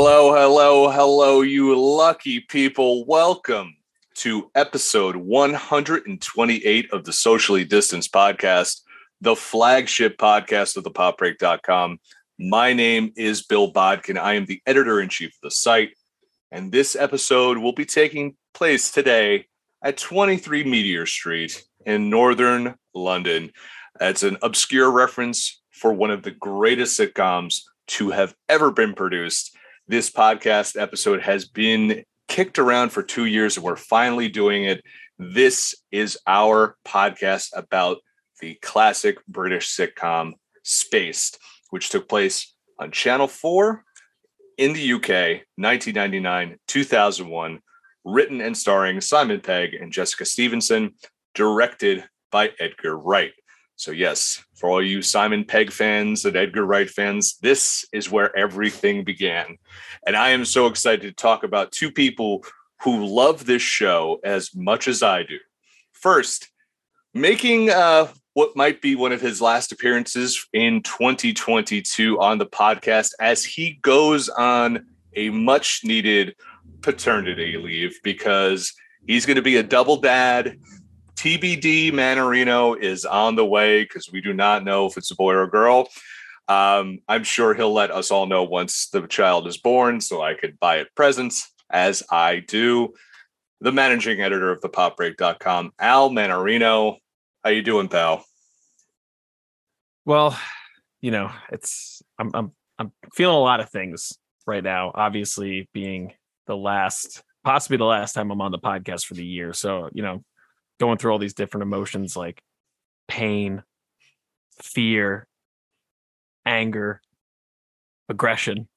Hello, hello, hello, you lucky people. Welcome to episode 128 of the Socially Distanced Podcast, the flagship podcast of the popbreak.com. My name is Bill Bodkin. I am the editor in chief of the site. And this episode will be taking place today at 23 Meteor Street in northern London. It's an obscure reference for one of the greatest sitcoms to have ever been produced. This podcast episode has been kicked around for two years and we're finally doing it. This is our podcast about the classic British sitcom Spaced, which took place on Channel 4 in the UK, 1999, 2001, written and starring Simon Pegg and Jessica Stevenson, directed by Edgar Wright. So, yes, for all you Simon Pegg fans and Edgar Wright fans, this is where everything began. And I am so excited to talk about two people who love this show as much as I do. First, making uh, what might be one of his last appearances in 2022 on the podcast as he goes on a much needed paternity leave because he's going to be a double dad TBD Mannarino is on the way because we do not know if it's a boy or a girl. Um, I'm sure he'll let us all know once the child is born so I could buy it presents as I do. The managing editor of the popbreak.com, Al Mannarino. How you doing, pal? Well, you know, it's I'm I'm I'm feeling a lot of things right now. Obviously, being the last, possibly the last time I'm on the podcast for the year. So, you know, going through all these different emotions like pain, fear, anger, aggression,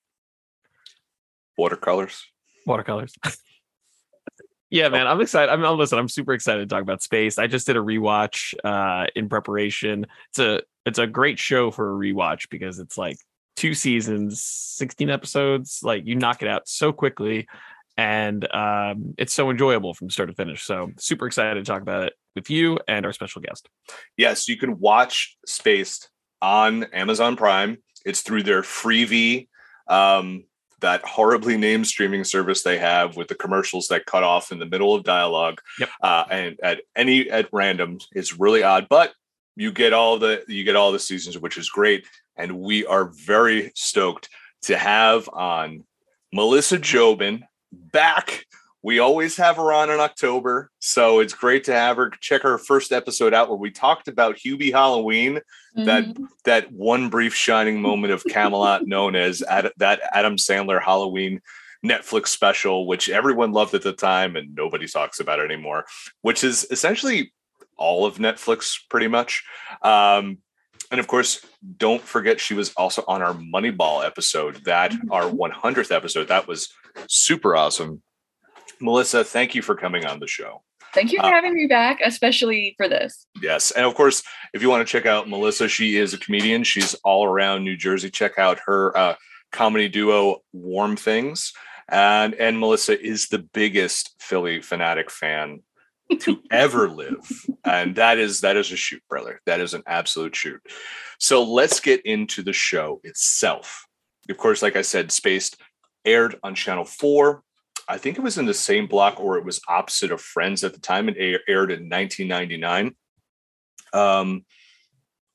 watercolors, watercolors. yeah, man, I'm excited. I'm, I'm listen. I'm super excited to talk about Spaced. I just did a rewatch uh, in preparation. It's a it's a great show for a rewatch because it's like two seasons, 16 episodes. Like you knock it out so quickly and um, it's so enjoyable from start to finish. So super excited to talk about it with you and our special guest. Yes, you can watch Spaced on Amazon Prime. It's through their Freevee, um, that horribly named streaming service they have with the commercials that cut off in the middle of dialogue. Yep. Uh, and at any at random, it's really odd, but you get all the you get all the seasons, which is great. And we are very stoked to have on Melissa Jobin back. We always have her on in October, so it's great to have her. Check her first episode out where we talked about Hubie Halloween, mm-hmm. that that one brief shining moment of Camelot, known as Ad, that Adam Sandler Halloween Netflix special, which everyone loved at the time and nobody talks about it anymore. Which is essentially all of Netflix, pretty much. Um, and of course, don't forget she was also on our Moneyball episode, that mm-hmm. our 100th episode. That was super awesome. Melissa, thank you for coming on the show. Thank you for uh, having me back, especially for this. Yes. And of course, if you want to check out Melissa, she is a comedian. She's all around New Jersey. Check out her uh, comedy duo, Warm Things. And, and Melissa is the biggest Philly fanatic fan to ever live. And that is that is a shoot, brother. That is an absolute shoot. So let's get into the show itself. Of course, like I said, Spaced aired on Channel 4. I think it was in the same block or it was opposite of Friends at the time. It aired in 1999. Um,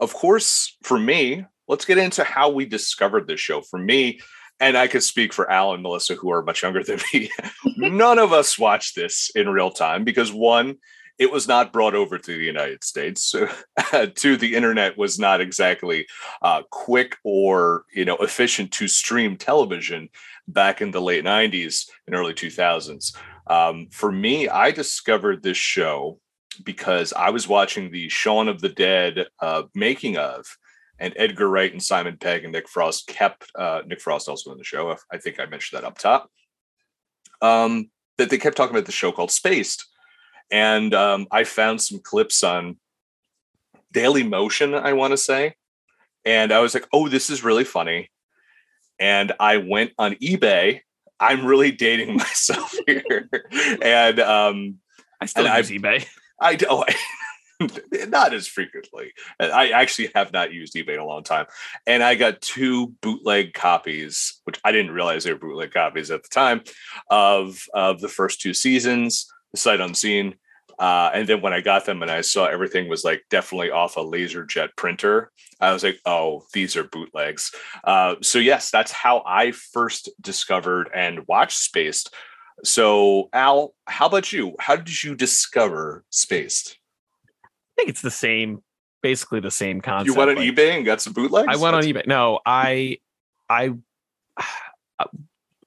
of course, for me, let's get into how we discovered this show. For me, and I could speak for Al and Melissa, who are much younger than me. None of us watched this in real time because one, it was not brought over to the United States. So, two, the internet was not exactly uh, quick or you know efficient to stream television back in the late '90s and early 2000s. Um, for me, I discovered this show because I was watching the Shaun of the Dead uh, making of, and Edgar Wright and Simon Pegg and Nick Frost kept uh, Nick Frost also in the show. I think I mentioned that up top. Um, that they kept talking about the show called Spaced and um, I found some clips on Daily Motion, I want to say. And I was like, oh, this is really funny. And I went on eBay. I'm really dating myself here. and um, I still use I, eBay. I do. Not as frequently. I actually have not used eBay in a long time. And I got two bootleg copies, which I didn't realize they were bootleg copies at the time, of, of the first two seasons, the sight unseen. Uh, and then when I got them and I saw everything was like definitely off a laserjet printer, I was like, oh, these are bootlegs. Uh, so, yes, that's how I first discovered and watched Spaced. So, Al, how about you? How did you discover Spaced? I think it's the same, basically the same concept. You went on like, eBay and got some bootlegs? I went on eBay. No, I, I,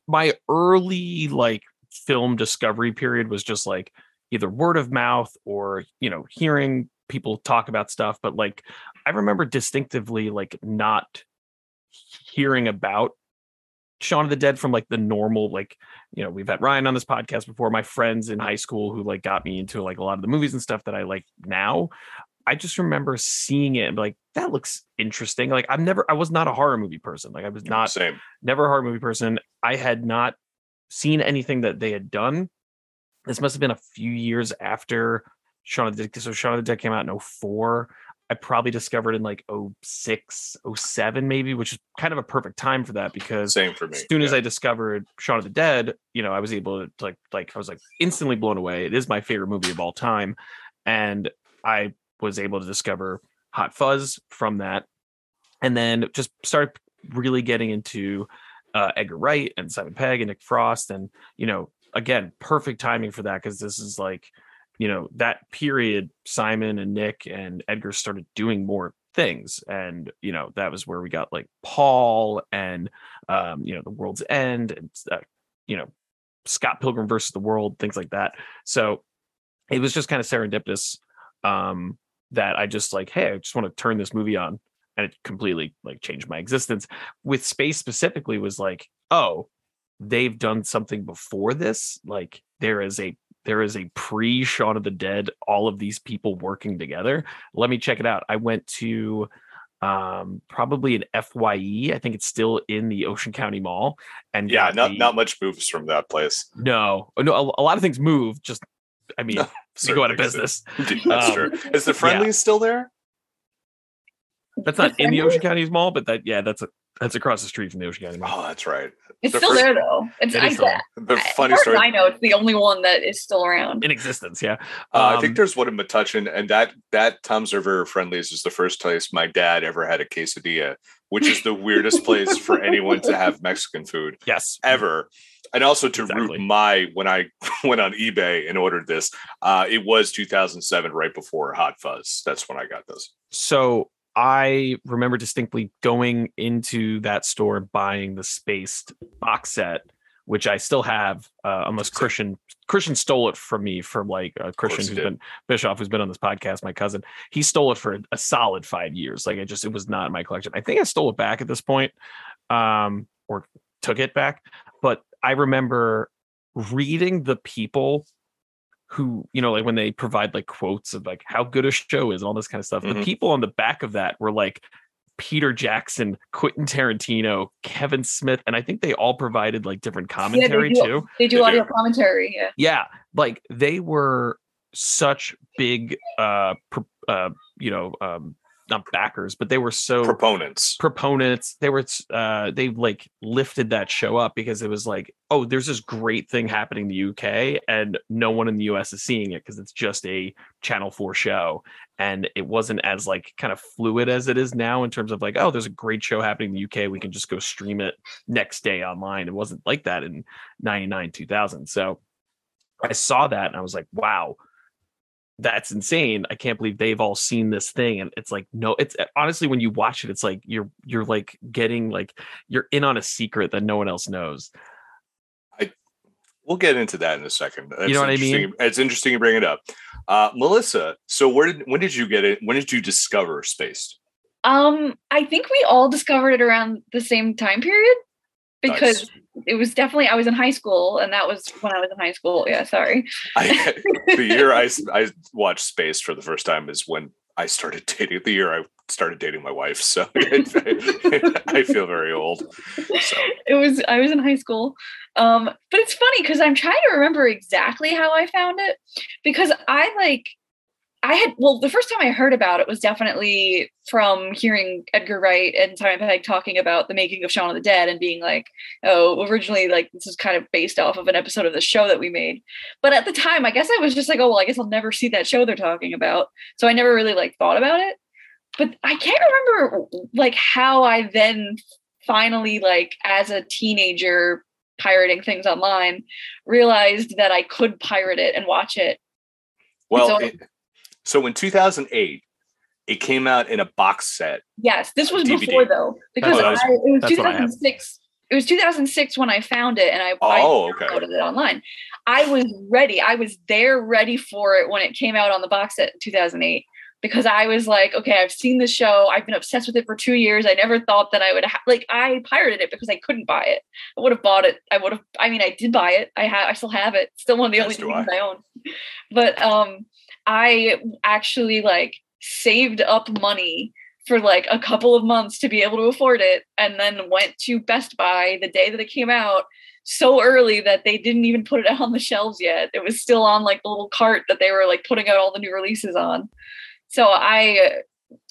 my early like film discovery period was just like either word of mouth or you know hearing people talk about stuff. But like I remember distinctively like not hearing about Shaun of the Dead from like the normal, like, you know, we've had Ryan on this podcast before, my friends in high school who like got me into like a lot of the movies and stuff that I like now. I just remember seeing it and be like, that looks interesting. Like I'm never, I was not a horror movie person. Like I was not Same. never a horror movie person. I had not seen anything that they had done. This must have been a few years after Shaun of the Dead. So Shaun of the Dead came out in 04. I probably discovered in like 06, 07 maybe, which is kind of a perfect time for that because Same for me. as soon as. I discovered Shaun of the Dead, you know, I was able to like like I was like instantly blown away. It is my favorite movie of all time. And I was able to discover Hot Fuzz from that. And then just started really getting into uh, Edgar Wright and Simon Pegg and Nick Frost. And, you know, again, perfect timing for that because this is like you know that period simon and nick and edgar started doing more things. And you know that was where we got like paul and um you know the world's end and uh, you know scott pilgrim versus the world things like that. So it was just kind of serendipitous um that i just like hey i just want to turn this movie on. And it completely like changed my existence. With space specifically was like oh they've done something before this? Like there is a there is a pre Shaun of the Dead, all of these people working together. Let me check it out. I went to um probably an FYE. I think it's still in the Ocean County Mall. And yeah, not the- not much moves from that place. no, no, a, a lot of things move. Just I mean, No, you go out of business. things do. That's Um, true. Is the friendlies still there? That's not in the Ocean County Mall, but that yeah, that's a that's across the street from the Ocean County Mall. Oh, that's right. It's The still first- there though. It's It I, still there. The I- funny as far story. as I know, it's the only one that is still around. in existence. Yeah, Uh, I Um, think there's one in Metuchen, and that that Toms River Friendlies is the first place my dad ever had a quesadilla, which is the weirdest place for anyone to have Mexican food yes, ever. And also to Exactly. root my when I went on eBay and ordered this, uh, it was 2007, right before Hot Fuzz. That's when I got this. so I remember distinctly going into that store buying the spaced box set, which I still have, uh, unless Christian Christian stole it from me from like uh, Christian who's did. been Bischoff who's been on this podcast, my cousin. He stole it for a solid five years. Like I just it was not in my collection. I think I stole it back at this point, um, or took it back. But I remember reading the people who you know like when they provide like quotes of like how good a show is and all this kind of stuff the Mhm. people on the back of that were like peter jackson quentin tarantino kevin smith and i think they all provided like different commentary do. too They do They audio do. commentary. Yeah. yeah like they were such big uh, uh you know um not backers but they were so Proponents. proponents. They were uh they like lifted that show up because it was like oh there's this great thing happening in the UK and no one in the US is seeing it because it's just a channel 4 show. And it wasn't as like kind of fluid as it is now in terms of like oh there's a great show happening in the UK we can just go stream it next day online. It wasn't like that in 99 2000 so I saw that and I was like wow that's insane. I can't believe they've all seen this thing. And it's like, no, it's honestly when you watch it, it's like you're you're like getting like you're in on a secret that no one else knows. I We'll get into that in a second. That's know what I interesting- mean? It's interesting you bring it up. Uh, Melissa, so where did when did you get it? When did you discover Spaced? Um, I think we all discovered it around the same time period because Nice. it was definitely I was in high school and that was when I was in high school. Yeah, sorry. I, the year I I watched Spaced for the first time is when I started dating. The year I started dating my wife, so I feel very old. So It was I was in high school. Um, but it's funny because I'm trying to remember exactly how I found it because I like I had well, the first time I heard about it was definitely from hearing Edgar Wright and Simon Pegg talking about the making of Shaun of the Dead and being like, oh, originally like this is kind of based off of an episode of the show that we made. But at the time, I guess I was just like, oh well, I guess I'll never see that show they're talking about. So I never really like thought about it. But I can't remember like how I then finally like as a teenager pirating things online realized that I could pirate it and watch it. Well, so- it- so in 2008, it came out in a box set. Yes, this was DVD. before though, because what I, I it was that's what I have. 2006. It was 2006 when I found it, and I, I Oh, okay. downloaded it online. I was ready. I was there, ready for it when it came out on the box set in 2008. Because I was like, okay, I've seen the show. I've been obsessed with it for two years. I never thought that I would ha- like. I pirated it because I couldn't buy it. I would have bought it. I would have. I mean, I did buy it. I have. I still have it. Still one of the As only do things I own. But um, I actually like saved up money for like a couple of months to be able to afford it and then went to Best Buy the day that it came out so early that they didn't even put it on the shelves yet. It was still on like the little cart that they were like putting out all the new releases on. So I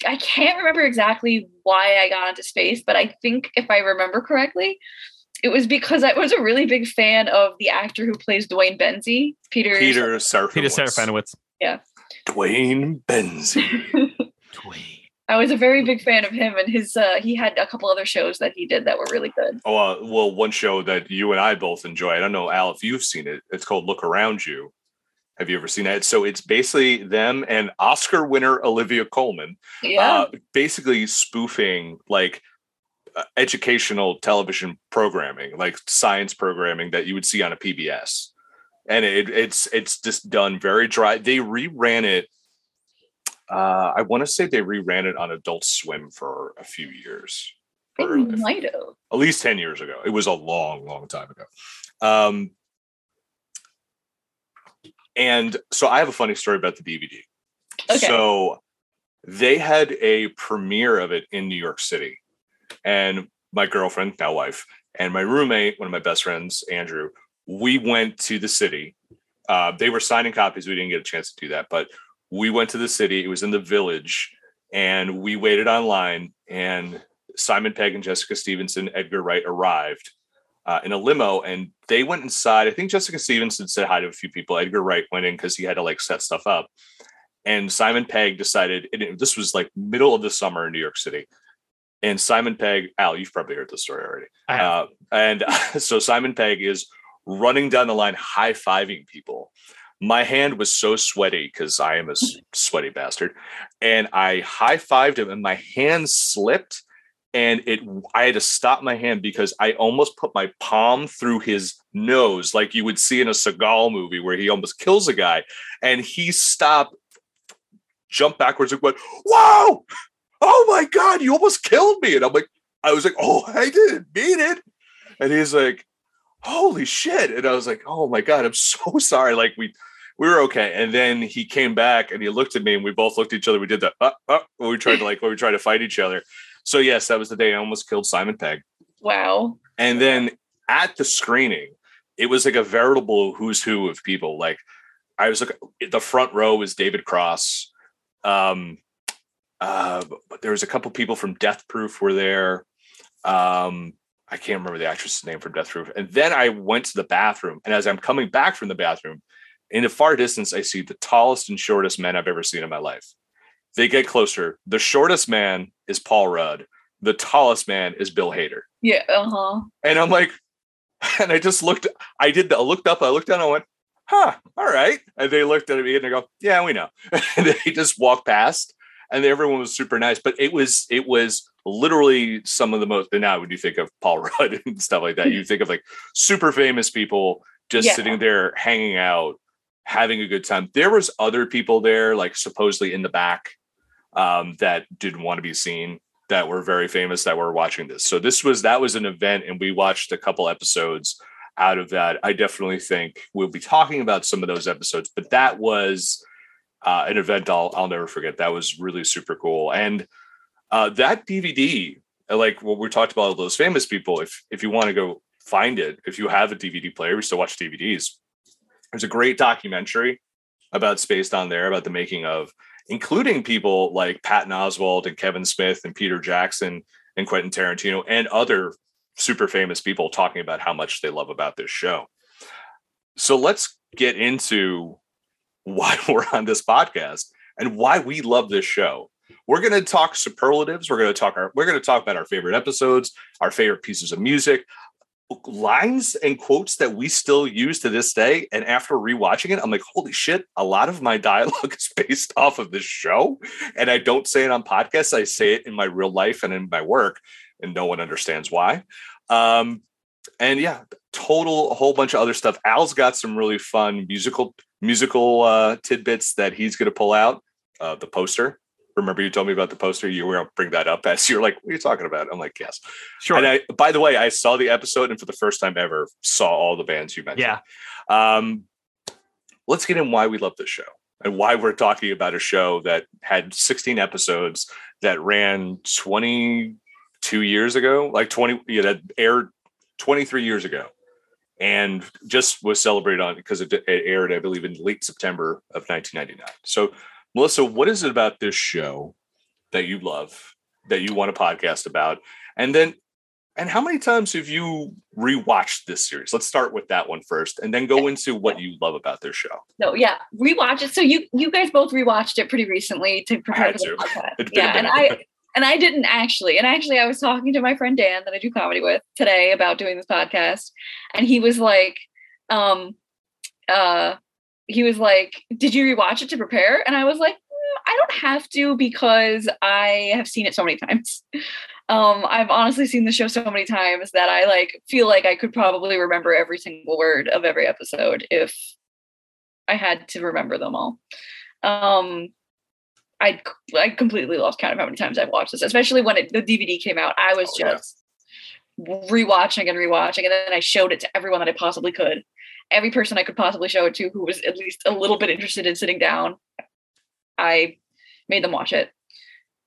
I can't remember exactly why I got into Spaced, but I think if I remember correctly, it was because I was a really big fan of the actor who plays Duane Benzie, Peter. Peter Serafinowicz. Peter Serafinowicz. Duane Benzie. Duane. I was a very big fan of him, and his uh, he had a couple other shows that he did that were really good. Oh, uh, well, one show that you and I both enjoy. I don't know, Al, if you've seen it. It's called Look Around You. Have you ever seen that? So it's basically them and Oscar winner Olivia Colman, Yeah, uh, basically spoofing like uh, educational television programming, like science programming that you would see on a PBS. And it, it's it's just done very dry. They reran it. Uh, I want to say they reran it on Adult Swim for a few years. they might have. at least 10 years ago. It was a long, long time ago. Um, and so I have a funny story about the DVD. Okay. So they had a premiere of it in New York City. And my girlfriend, now wife, and my roommate, one of my best friends, Andrew, we went to the city. Uh, they were signing copies. We didn't get a chance to do that, but we went to the city. It was in the village, and we waited online. And Simon Pegg and Jessica Stevenson, Edgar Wright arrived uh, in a limo, and they went inside. I think Jessica Stevenson said hi to a few people. Edgar Wright went in because he had to like set stuff up. And Simon Pegg decided, this was like middle of the summer in New York City. And Simon Pegg, Al, you've probably heard this story already. I have. Uh, and so Simon Pegg is running down the line, high fiving people. My hand was so sweaty because I am a sweaty bastard. And I high fived him, and my hand slipped. And it, I had to stop my hand because I almost put my palm through his nose, like you would see in a Seagal movie where he almost kills a guy. And he stopped, jumped backwards, and went, Whoa! Oh my God, you almost killed me. And I'm like, I was like, Oh, I didn't mean it. And he's like, holy shit. And i was like oh my god i'm so sorry. Like we we were okay. And then he came back and he looked at me and we both looked at each other. We did that uh, uh, we tried to like we tried to fight each other. So yes that was the day i almost killed simon pegg. Wow. and then at the screening it was like a veritable who's who of people. Like i was like the front row was david cross. Um uh but there was a couple people from death proof were there. Um I can't remember the actress's name from Death Proof. And then I went to the bathroom. And as I'm coming back from the bathroom, in the far distance, I see the tallest and shortest men I've ever seen in my life. They get closer. The shortest man is Paul Rudd. The tallest man is Bill Hader. Yeah. Uh huh. And I'm like, and I just looked, I did. I looked up, I looked down, I went, huh, all right. And they looked at me and they go, yeah, we know. And they just walked past and everyone was super nice. But it was, it was literally some of the most, and now when you think of Paul Rudd and stuff like that, you think of like super famous people just Yeah. sitting there hanging out, having a good time. There was other people there, like supposedly in the back, um, that didn't want to be seen that were very famous that were watching this. So this was that was an event, and we watched a couple episodes out of that. I definitely think we'll be talking about some of those episodes, but that was uh, an event I'll I'll never forget. That was really super cool, and uh, that DVD, like what we talked about, all those famous people. If if you want to go find it, if you have a DVD player, we still watch DVDs. There's a great documentary about Spaced on there, about the making of, including people like Patton Oswalt and Kevin Smith and Peter Jackson and Quentin Tarantino and other super famous people talking about how much they love about this show. So let's get into why we're on this podcast and why we love this show. We're going to talk superlatives. We're going to talk our we're going to talk about our favorite episodes, our favorite pieces of music, lines and quotes that we still use to this day. And after rewatching it, I'm like, holy shit, a lot of my dialogue is based off of this show. And I don't say it on podcasts, I say it in my real life and in my work, and no one understands why. Um, and yeah, total whole bunch of other stuff. Al's got some really fun musical musical uh, tidbits that he's going to pull out. Uh, the poster remember you told me about the poster. You were going to bring that up as you're like, what are you talking about? I'm like, yes. Sure. And I, by the way, I saw the episode and for the first time ever saw all the bands you mentioned. Yeah. Um, let's get in why we love this show and why we're talking about a show that had 16 episodes that ran 22 years ago, like 20, yeah, that aired 23 years ago and just was celebrated on because it, it aired, I believe, in late September of 1999. So Melissa, what is it about this show that you love, that you want a podcast about? And then, and how many times have you rewatched this series? Let's start with that one first, and then go into what you love about this show. No, yeah, rewatch it. So you you guys both rewatched it pretty recently to prepare for the podcast. Yeah, and I and I didn't actually. And actually, I was talking to my friend Dan that I do comedy with today about doing this podcast, and he was like, um, uh he was like, Did you rewatch it to prepare? And I was like, mm, I don't have to because I have seen it so many times. Um, I've honestly seen the show so many times that I like feel like I could probably remember every single word of every episode if I had to remember them all. Um, I I completely lost count of how many times I've watched this, especially when it, the DVD came out. I was Oh, yeah. just rewatching and rewatching, and then I showed it to everyone that I possibly could. Every person I could possibly show it to who was at least a little bit interested in sitting down, I made them watch it.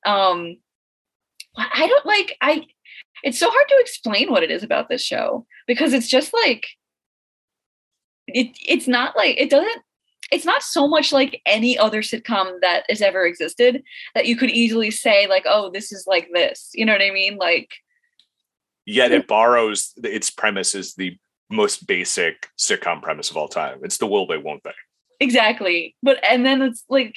Um, I don't like I. It's so hard to explain what it is about this show because it's just like it. It's not like it doesn't. It's not so much like any other sitcom that has ever existed that you could easily say like, oh, this is like this. You know what I mean? Like Yet it hmm. borrows its premise is the most basic sitcom premise of all time. It's the will they, won't they? exactly but and then it's like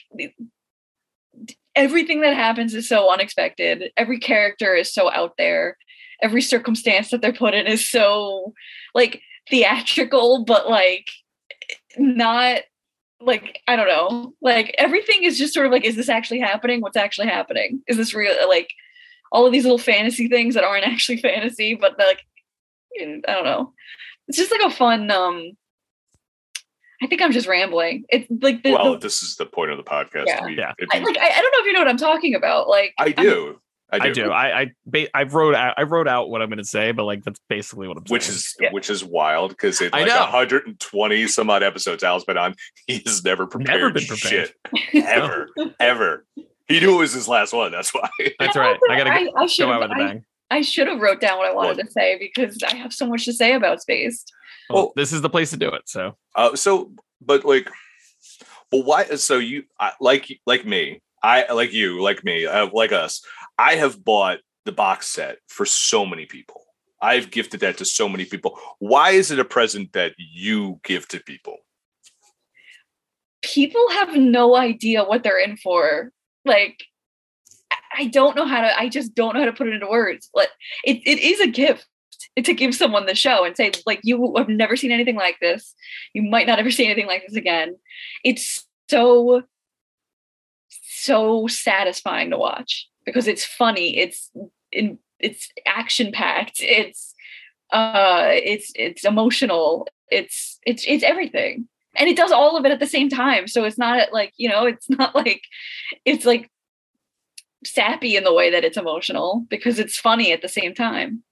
everything that happens is so unexpected every character is so out there every circumstance that they're put in is so like theatrical but like not like i don't know like everything is just sort of like is this actually happening what's actually happening is this real like all of these little fantasy things that aren't actually fantasy but like i don't know it's just like a fun um I think I'm just rambling. It's like the, well, the- this is the point of the podcast. Yeah. to Yeah. I, like I, I don't know if you know what I'm talking about. Like I I'm- do. I do. I do. I I ba- I wrote out I wrote out what I'm going to say, but like that's basically what I'm Which saying. is Yeah. which is wild because in I like know. 120 some odd episodes Al's been on, he's never prepared, Never been prepared. shit ever, ever. He knew it was his last one. That's why. That's right. I gotta I, go, I should go out have with a I, bang. I should have wrote down what I wanted What? to say because I have so much to say about Spaced. Well, Well- this is the place to do it. So Uh, so, but like, but why? So you I, like like me, I like you, like me, uh, like us. I have bought the box set for so many people. I've gifted that to so many people. Why is it a present that you give to people? People have no idea what they're in for. Like I- don't know how to I just don't know how to put it into words. Like it, it is a gift to give someone the show and say like you have never seen anything like this. You might not ever see anything like this again. It's so so satisfying to watch because it's funny. It's it's action packed. It's uh it's it's emotional. It's it's it's everything. And it does all of it at the same time. So it's not like, you know, it's not like it's like sappy in the way that it's emotional because it's funny at the same time.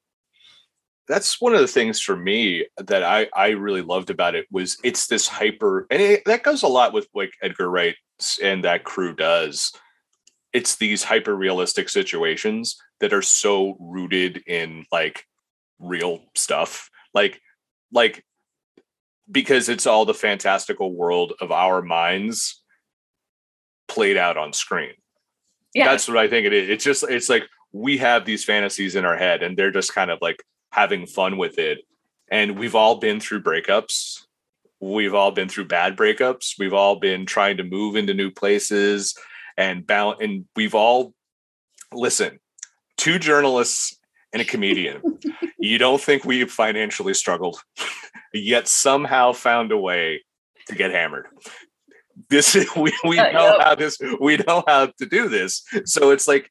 that's one of the things for me that I I really loved about it was it's this hyper and it, that goes a lot with like Edgar Wright and that crew does. It's these hyper realistic situations that are so rooted in like real stuff. Like like because it's all the fantastical world of our minds played out on screen. Yeah. That's what I think it is. It's just it's like we have these fantasies in our head and they're just kind of like having fun with it. And we've all been through breakups. We've all been through bad breakups. We've all been trying to move into new places and balance and we've all listen, two journalists and a comedian. you don't think we've financially struggled, yet somehow found a way to get hammered. This is we, we Uh, know yep. how this we know how to do this. So it's like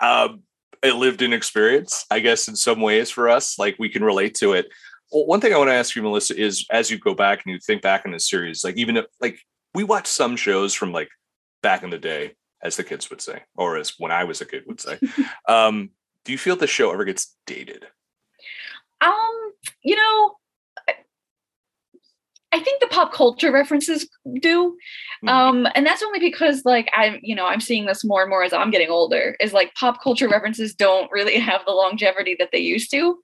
um a lived in experience, I guess, in some ways for us. Like we can relate to it. Well, one thing I want to ask you, Melissa, is as you go back and you think back in the series, like even if like we watch some shows from like back in the day, as the kids would say, or as when I was a kid would say. um, do you feel the show ever gets dated? Um, you know, I- I think the pop culture references do. Mhm. Um, and that's only because like I'm, you know, I'm seeing this more and more as I'm getting older, is like pop culture references don't really have the longevity that they used to.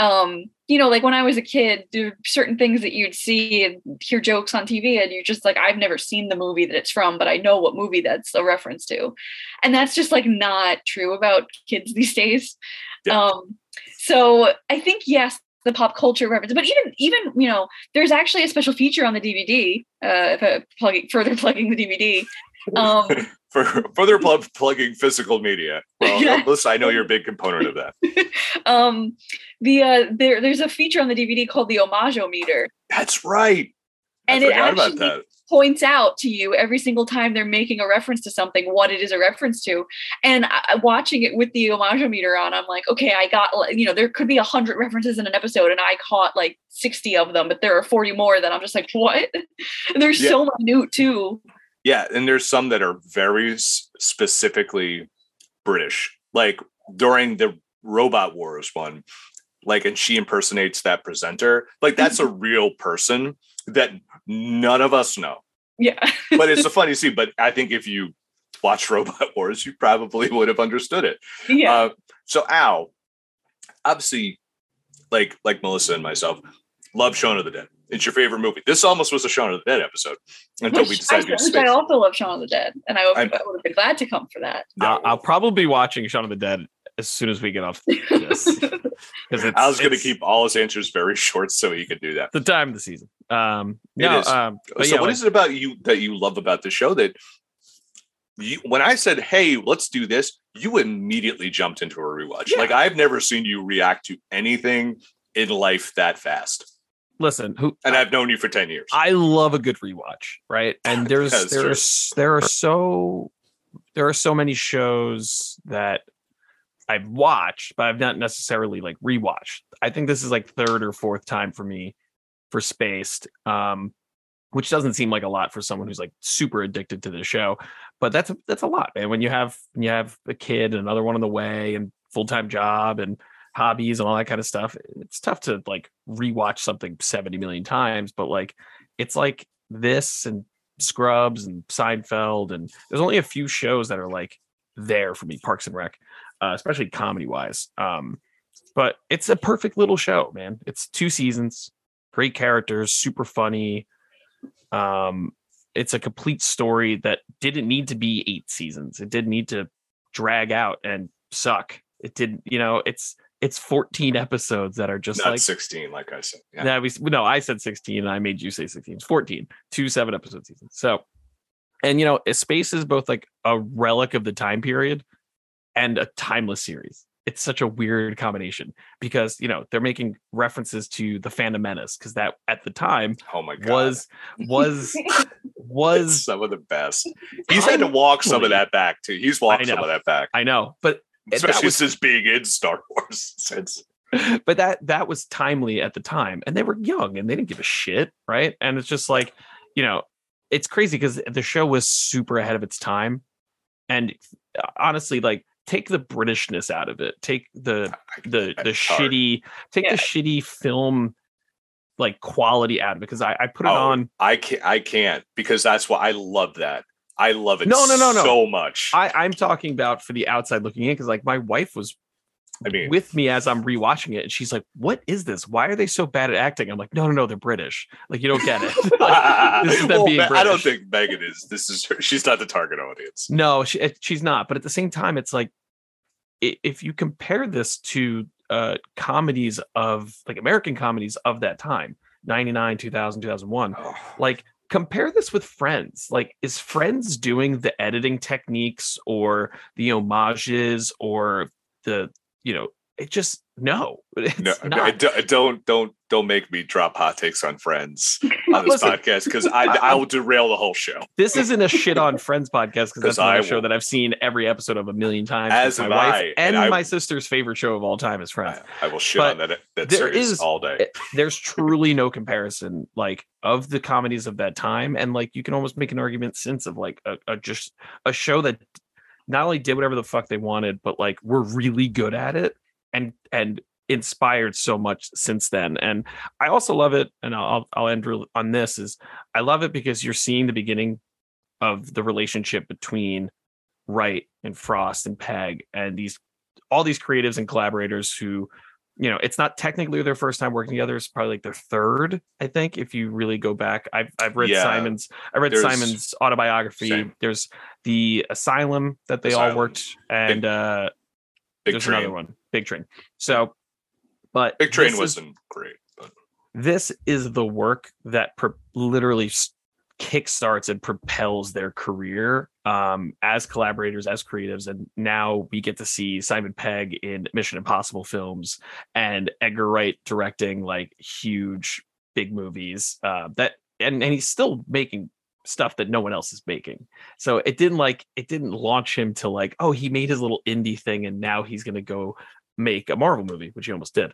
Um, you know, like when I was a kid, there were certain things that you'd see and hear jokes on TV, and you're just like, I've never seen the movie that it's from, but I know what movie that's a reference to. And that's just like not true about kids these days. Yeah. Um, so I think yes, the pop culture reference, but even even you know, there's actually a special feature on the DVD. Uh, if I plugging further plugging the DVD. Um, For further plug, plugging physical media. Well, Yeah. Melissa, I know you're a big component of that. um, the uh, there there's a feature on the DVD called the Homage-o-meter. That's right. and it actually points out to you every single time they're making a reference to something what it is a reference to and I, watching it with the Homage-o-meter on i'm like okay i got you know there could be a hundred references in an episode and i caught like 60 of them but there are 40 more that i'm just like what and they're Yeah. so minute too Yeah, and there's some that are very specifically British. Like during the Robot Wars one, like and she impersonates that presenter. Like that's a real person that none of us know. yeah But it's a funny scene. But I think if you watch Robot Wars, you probably would have understood it. yeah Uh, so Al, obviously, like like Melissa and myself, love Shaun of the Dead. It's your favorite movie. This almost was a Shaun of the Dead episode until we decided to I, do which I also love Shaun of the Dead, and I, would- I- I would have been glad to come for that. I'll, I'll probably be watching Shaun of the Dead as soon as we get off this because it's, I was going to keep all his answers very short so he could do that. the time of the season. Um, It no, is. um, but so, yeah, what like- is it about you that you love about the show that you, when I said, "Hey, let's do this," you immediately jumped into a rewatch. Yeah. Like I've never seen you react to anything in life that fast, listen, who and I've known you for ten years. I love a good rewatch, right? And there's there's there are so there are so many shows that I've watched, but I've not necessarily like rewatched. I think this is like third or fourth time for me for Spaced, um, which doesn't seem like a lot for someone who's like super addicted to the show, but that's that's a lot, man. When you have when you have a kid, and another one on the way, and full time job, and hobbies and all that kind of stuff, it's tough to like rewatch something seventy million times. But like, it's like this and Scrubs and Seinfeld, and there's only a few shows that are like there for me, Parks and Rec, uh, especially comedy wise. Um, but it's a perfect little show, man. It's two seasons, great characters, super funny. Um, it's a complete story that didn't need to be eight seasons. It didn't need to drag out and suck. It didn't, you know, it's it's 14 episodes that are just Not like sixteen, like I said. Yeah. that we no, I said 16 and I made you say 16. It's 14, two seven episode seasons. So, and you know, Spaced is both like a relic of the time period and a timeless series. It's such a weird combination because you know they're making references to the Phantom Menace because that at the time oh my god, was was It's was some of the best. He's had to walk some of that back too. He's walked some of that back, I know, but especially was- since being in Star Wars. Since but that that was timely at the time and they were young and they didn't give a shit right and it's just like you know it's crazy because the show was super ahead of its time and honestly like take the britishness out of it take the the the shitty take Yeah. the shitty film like quality out of it because I, I put it Oh, on I can't. I can't because that's why I love that. I love it. No, no, no, no. so much. I, I'm talking about for the outside looking in because like my wife was I mean, with me as I'm rewatching it, and she's like, "What is this? Why are they so bad at acting?" I'm like, "No, no, no, they're British. Like you don't get it. Like, this is them Well, being Ma- I don't think Megan is. This is her, she's not the target audience. No, she, she's not. But at the same time, it's like if you compare this to uh, comedies of like American comedies of that time, 99, 2000, 2001, like compare this with Friends. Like, is Friends doing the editing techniques or the homages or the, you know, it just, no, it's No, don't, don't don't don't make me drop hot takes on friends on this Listen, podcast because I I will derail the whole show. this isn't a shit on Friends podcast because that's another I show that I've seen every episode of a million times. As my wife I, and, and I- my sister's favorite show of all time is Friends. I, I will shit But on that that there series is- all day. there's truly no comparison like of the comedies of that time and like you can almost make an argument since of like a, a just a show that not only did whatever the fuck they wanted but like were really good at it and and inspired so much since then and i also love it and i'll i'll end on this is i love it because you're seeing the beginning of the relationship between wright and frost and pegg and these all these creatives and collaborators who you know it's not technically their first time working together it's probably like their third i think if you really go back i've, I've read Yeah. simon's i read simon's autobiography Same. there's the asylum that they all worked and uh Big there's Train. another one big train so but Big Train this is- wasn't great, but this is the work that pro- literally kickstarts and propels their career um, as collaborators, as creatives. And now we get to see Simon Pegg in Mission Impossible films and Edgar Wright directing like huge, big movies. Uh, that and and he's still making stuff that no one else is making. So it didn't like it didn't launch him to like oh he made his little indie thing and now he's gonna go make a Marvel movie, which he almost did.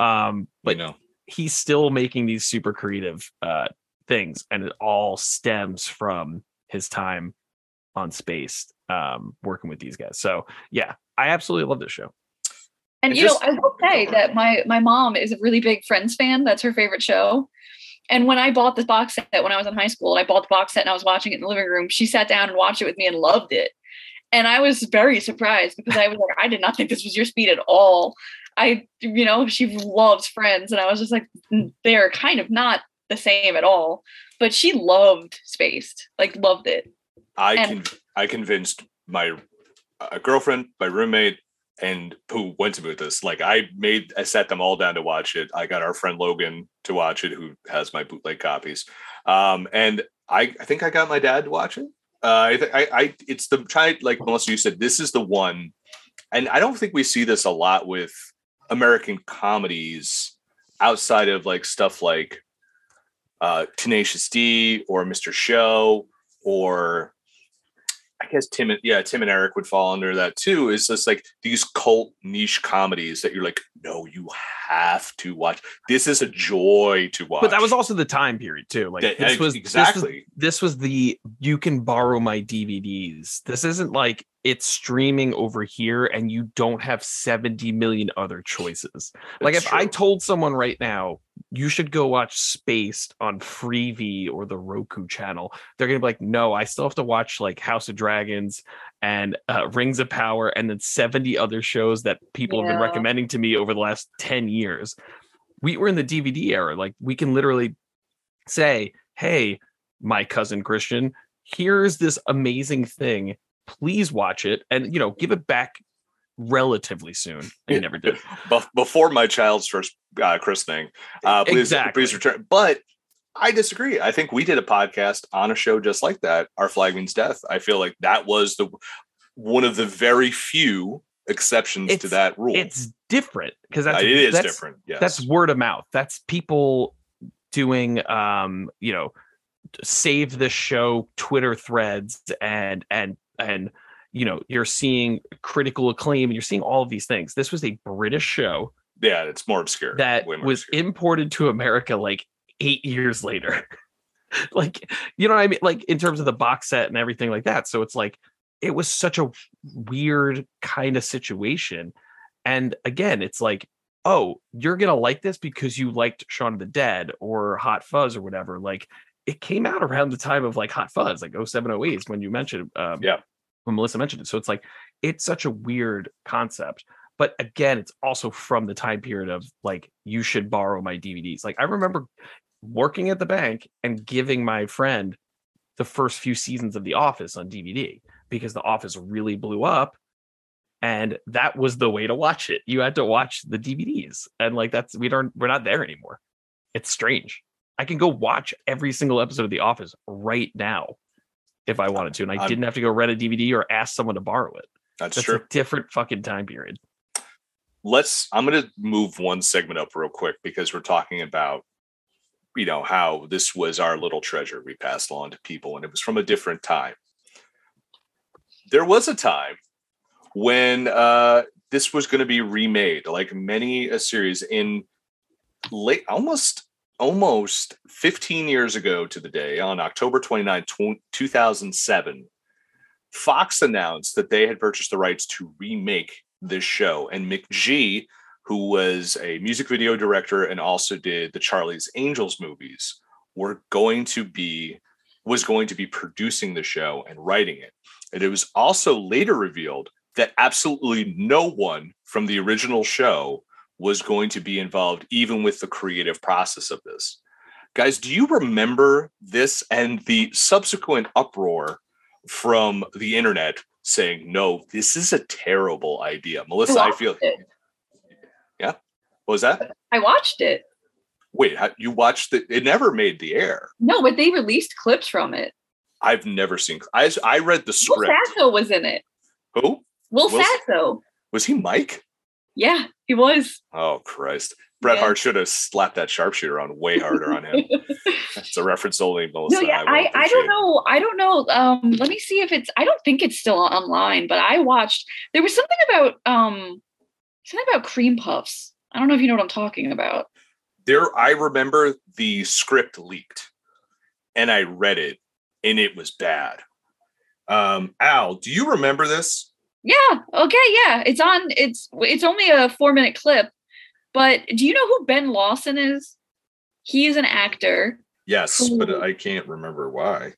Um, but you know, he's still making these super creative uh things and it all stems from his time on Spaced um working with these guys so yeah i absolutely love this show And It you just- know, I will say that my my mom is a really big Friends fan. That's her favorite show. And when I bought the box set when I was in high school, I bought the box set and I was watching it in the living room. She sat down and watched it with me and loved it. And I was very surprised because I was like, I did not think this was your speed at all. I, you know, she loves Friends, and I was just like, "Mm, they're kind of not the same at all. But she loved Spaced, like loved it. I And- can I convinced my uh, girlfriend, my roommate, and who went to with this. Like I made I sat them all down to watch it. I got our friend Logan to watch it, who has my bootleg copies. Um, and I I think I got my dad to watch it. Uh, I, I I it's the try like Melissa you said this is the one, and I don't think we see this a lot with American comedies outside of like stuff like uh Tenacious D or Mr. Show or I guess Tim and yeah, Tim and Eric would fall under that too. Is just like these cult niche comedies that you're like, no, you have to watch. This is a joy to watch. but that was also the time period too like That- this was this was exactly. this was the you can borrow my DVDs. This isn't like it's streaming over here and you don't have 70 million other choices. Like It's if I told someone right now, you should go watch Spaced on Freevee or the Roku channel, they're gonna be like, no, I still have to watch like House of Dragons and uh, Rings of Power and then 70 other shows that people have been recommending to me over the last 10 years. We were in the DVD era. Like we can literally say, hey, my cousin Christian, here's this amazing thing. Please watch it and you know give it back relatively soon. You never did. Bef- before my child's first uh, christening. Uh, please, Exactly. please return. But I disagree. I think we did a podcast on a show just like that. Our flag means death. I feel like that was the one of the very few exceptions to that rule. It's different because Uh, that's it is that's- different. Yes, That's word of mouth. That's people doing um, you know, save the show Twitter threads and and and you know, you're seeing critical acclaim and you're seeing all of these things. This was a British show yeah. It's more obscure. that more was obscure. imported to America like eight years later. like, you know what I mean? Like in terms of the box set and everything like that. So it's like it was such a weird kind of situation. And again, it's like, oh, you're gonna like this because you liked Shaun of the Dead or Hot Fuzz or whatever. Like it came out around the time of like Hot Fuzz, like 0708 is when you mentioned um, Yeah. when Melissa mentioned it. So it's like it's such a weird concept. but again, it's also from the time period of like you should borrow my DVDs. Like I remember working at the bank and giving my friend the first few seasons of The Office on DVD because The Office really blew up and that was the way to watch it. You had to watch the DVDs and like that's we don't we're not there anymore. It's strange. I can go watch every single episode of The Office right now if I wanted to and I I'm- didn't have to go rent a DVD or ask someone to borrow it. That's, That's true. a different fucking time period. let's i'm going to move one segment up real quick because we're talking about you know how this was our little treasure we passed along to people and it was from a different time there was a time when uh this was going to be remade like many a series in late almost almost 15 years ago to the day on october 29 2007 fox announced that they had purchased the rights to remake this show. And McG, who was a music video director and also did the Charlie's Angels movies, were going to be was going to be producing the show and writing it. And it was also later revealed that absolutely no one from the original show was going to be involved, even with the creative process of this. Guys, do you remember this and the subsequent uproar from the internet saying, no, this is a terrible idea? Melissa, I watched feel. it. Yeah. What was that? I watched it. Wait, you watched it? It never made the air. No, but they released clips from it. I've never seen. I I read the Will script. Sasso was in it. Who Will Will- Sasso. was he? Mike? Yeah, he was. Oh Christ! Bret Yeah. Hart should have slapped that sharpshooter on way harder on him. It's a reference only Melissa. no, yeah, will I, I don't know. I don't know. Um, let me see if it's. I don't think it's still online, but I watched. There was something about um, something about cream puffs. I don't know if you know what I'm talking about. There, I remember the script leaked, and I read it, and it was bad. Um, Al, do you remember this? Yeah. Okay. Yeah. It's on. It's it's only a four minute clip, but do you know who Ben Lawson is? He is an actor. Yes, but I can't remember why.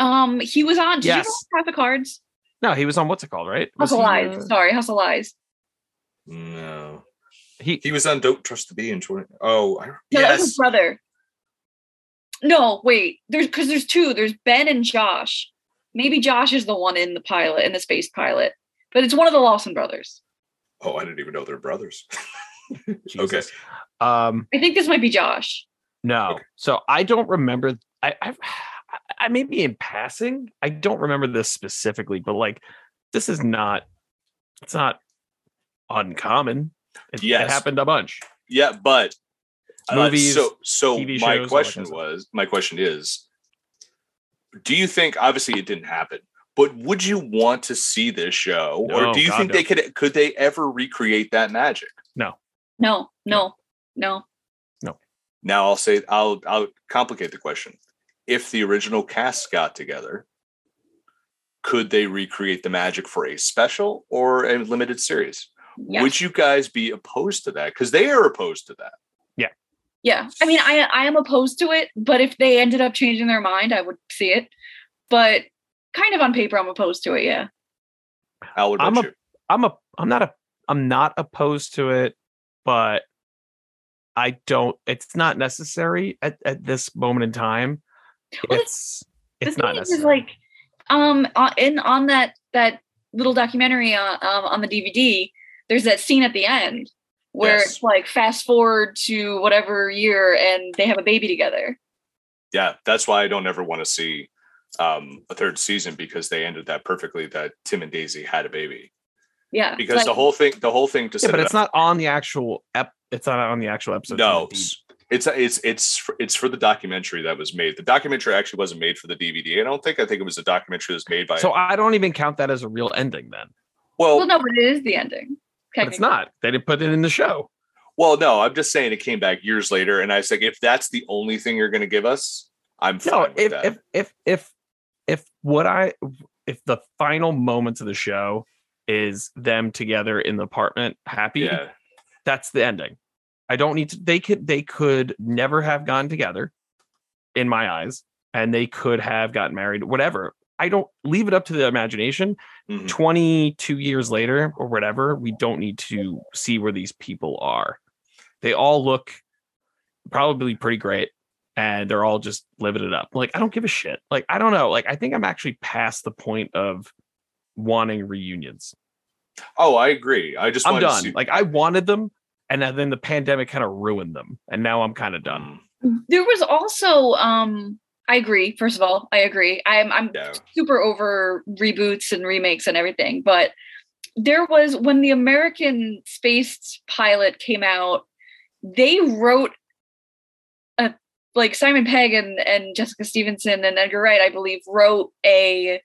Um, he was on. Did Yes. you know House of Cards? No, he was on what's it called, right? Was Hustle he, Eyes. uh, Sorry, Hustle Eyes. No, he he was on "Don't Trust the Bee" in twenty. Oh, I, No, that was his yes, brother. No, wait. There's because there's two. There's Ben and Josh. Maybe Josh is the one in the pilot, in the space pilot, but it's one of the Lawson brothers. oh, I didn't even know they're brothers. okay, Um, I think this might be Josh. no. Okay. So I don't remember. I, I I may be in passing. I don't remember this specifically, but like this is not. It's not uncommon. It, Yes. it happened a bunch. yeah, but uh, Movies, so, so TV my shows, question was, my question is, do you think? Obviously, it didn't happen. But would you want to see this show, or do you God, think no. they could? Could they ever recreate that magic? No, no, no. No, no. Now I'll say I'll I'll complicate the question. If the original cast got together, could they recreate the magic for a special or a limited series? Yeah, Would you guys be opposed to that? Because they are opposed to that. Yeah. Yeah. I mean, I I am opposed to it, but if they ended up changing their mind, I would see it. But kind of on paper, I'm opposed to it. Yeah. Al, what I'm about a- you? I'm a. I'm not a. I'm not opposed to it, but I don't. It's not necessary at, at this moment in time. Well, the- It's the it's thing not is, is necessary. like um on, in on that that little documentary on um, on the DVD, there's that scene at the end where Yes. it's like fast forward to whatever year and they have a baby together. Yeah, that's why I don't ever want to see um, a third season because they ended that perfectly. That Tim and Daisy had a baby Yeah, it's because the whole thing, the whole thing to yeah, set but it it's up- not on the actual ep. It's not on the actual episode. No, it's it's it's for, it's for the documentary that was made. The documentary actually wasn't made for the DVD. I don't think. I think it was a documentary that was made by. So I don't even count that as a real ending then. well, well, no, but it is the ending. But it's not. They didn't put it in the show. well, no. I'm just saying it came back years later, and I was like, if that's the only thing you're going to give us, I'm fine No, with if that. if if if if what I if the final moments of the show is them together in the apartment happy, yeah, that's the ending. I don't need to they could they could never have gone together in my eyes and they could have gotten married whatever. I don't leave it up to the imagination. Mhm. 22 years later or whatever, we don't need to see where these people are. They all look probably pretty great and they're all just living it up. Like, I don't give a shit. Like, I don't know. Like, I think I'm actually past the point of wanting reunions. Oh, I agree. I just I'm wanted to done. see- Like, I wanted them and then the pandemic kind of ruined them. And now I'm kind of done. Mm, There was also um I agree. First of all, I agree. I'm I'm Yeah. super over reboots and remakes and everything, but there was when the American space pilot came out, they wrote a like Simon Pegg and, and Jessica Stevenson and Edgar Wright, I believe, wrote a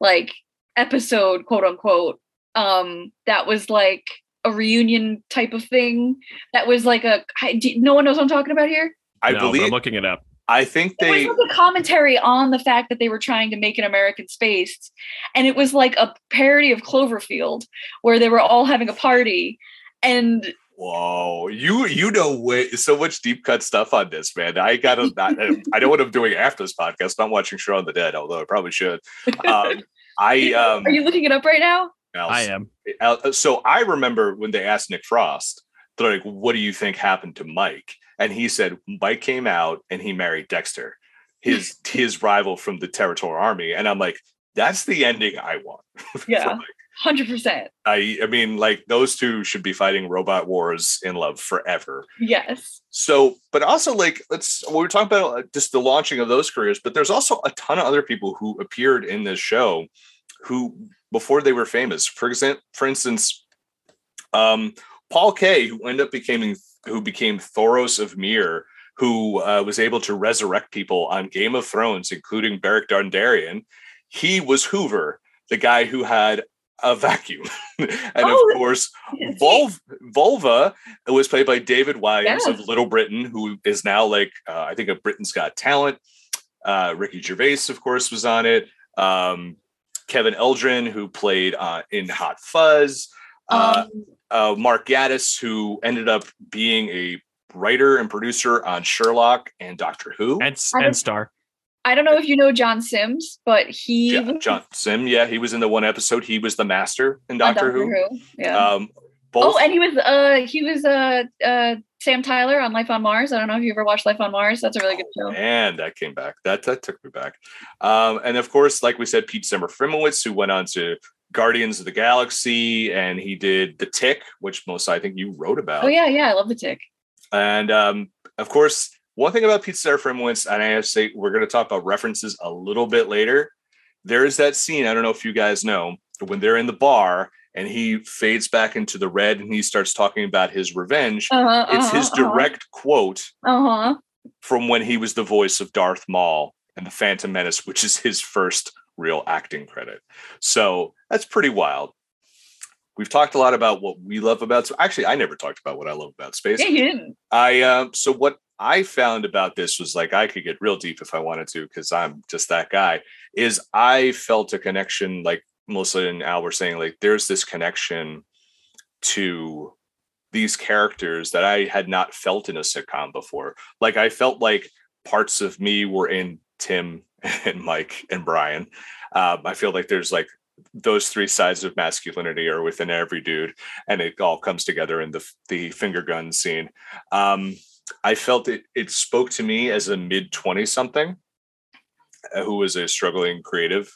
like episode, quote unquote, um, that was like a reunion type of thing. That was like a I, do, no one knows what I'm talking about here. I no, believe I'm looking it up. I think It they. was like a commentary on the fact that they were trying to make an American space, and it was like a parody of Cloverfield, where they were all having a party, and Whoa, you you know way so much deep cut stuff on this, man. I gotta. Not, I know what I'm doing after this podcast. I'm watching Shaun of the Dead, although I probably should. Um, I um. are you looking it up right now? I am. Uh, so I remember when they asked Nick Frost, they're like, "What do you think happened to Mike?" And he said, "Mike came out and he married Dexter, his his rival from the Territorial Army." And I'm like, "That's the ending I want." Yeah. Mike. Hundred percent. I I mean, like those two should be fighting robot wars in love forever. Yes. So, but also like let's we were talking about uh, just the launching of those careers, but there's also a ton of other people who appeared in this show who before they were famous. For example, for instance, um, Paul Kaye, who ended up becoming who became Thoros of Myr, who uh, was able to resurrect people on Game of Thrones, including Beric Dondarrion. He was Hoover, the guy who had a vacuum, and Oh, of course, Volv- Volva was played by David Walliams Yes. of Little Britain, who is now like uh, I think a Britain's Got Talent. Uh, Ricky Gervais, of course, was on it. Um, Kevin Eldon, who played uh, in Hot Fuzz. Uh, um, uh, Mark Gatiss, who ended up being a writer and producer on Sherlock and Doctor Who. And, and Star. I don't know if you know John Sims, but he yeah, John Sim. Yeah, he was in the one episode. He was the master in on Doctor, Who. Yeah. Um, both, oh, and he was uh he was uh uh Sam Tyler on Life on Mars. I don't know if you ever watched Life on Mars. That's a really good show. And that came back. That that took me back. Um, and of course, like we said, Pete Serafinowicz, who went on to Guardians of the Galaxy, and he did The Tick, which most I think you wrote about. Oh yeah, yeah, I love the tick. And um, of course, one thing about Pete Serafinowicz, and I have to say, we're going to talk about references a little bit later. There is that scene. I don't know if you guys know when they're in the bar and he fades back into the red and he starts talking about his revenge. Uh-huh, It's his direct quote Uh huh. from when he was the voice of Darth Maul and the Phantom Menace, which is his first real acting credit. So that's pretty wild. We've talked a lot about what we love about. Actually, I never talked about what I love about space. Yeah, you didn't. I um so what I found about this was like I could get real deep if I wanted to because I'm just that guy. Is I felt a connection like Melissa and Al were saying like there's this connection to these characters that I had not felt in a sitcom before. Like I felt like parts of me were in Tim and Mike and Brian. Um, I feel like there's like those three sides of masculinity are within every dude, and it all comes together in the the finger gun scene. Um, I felt it it spoke to me as a mid twenty something uh, who was a struggling creative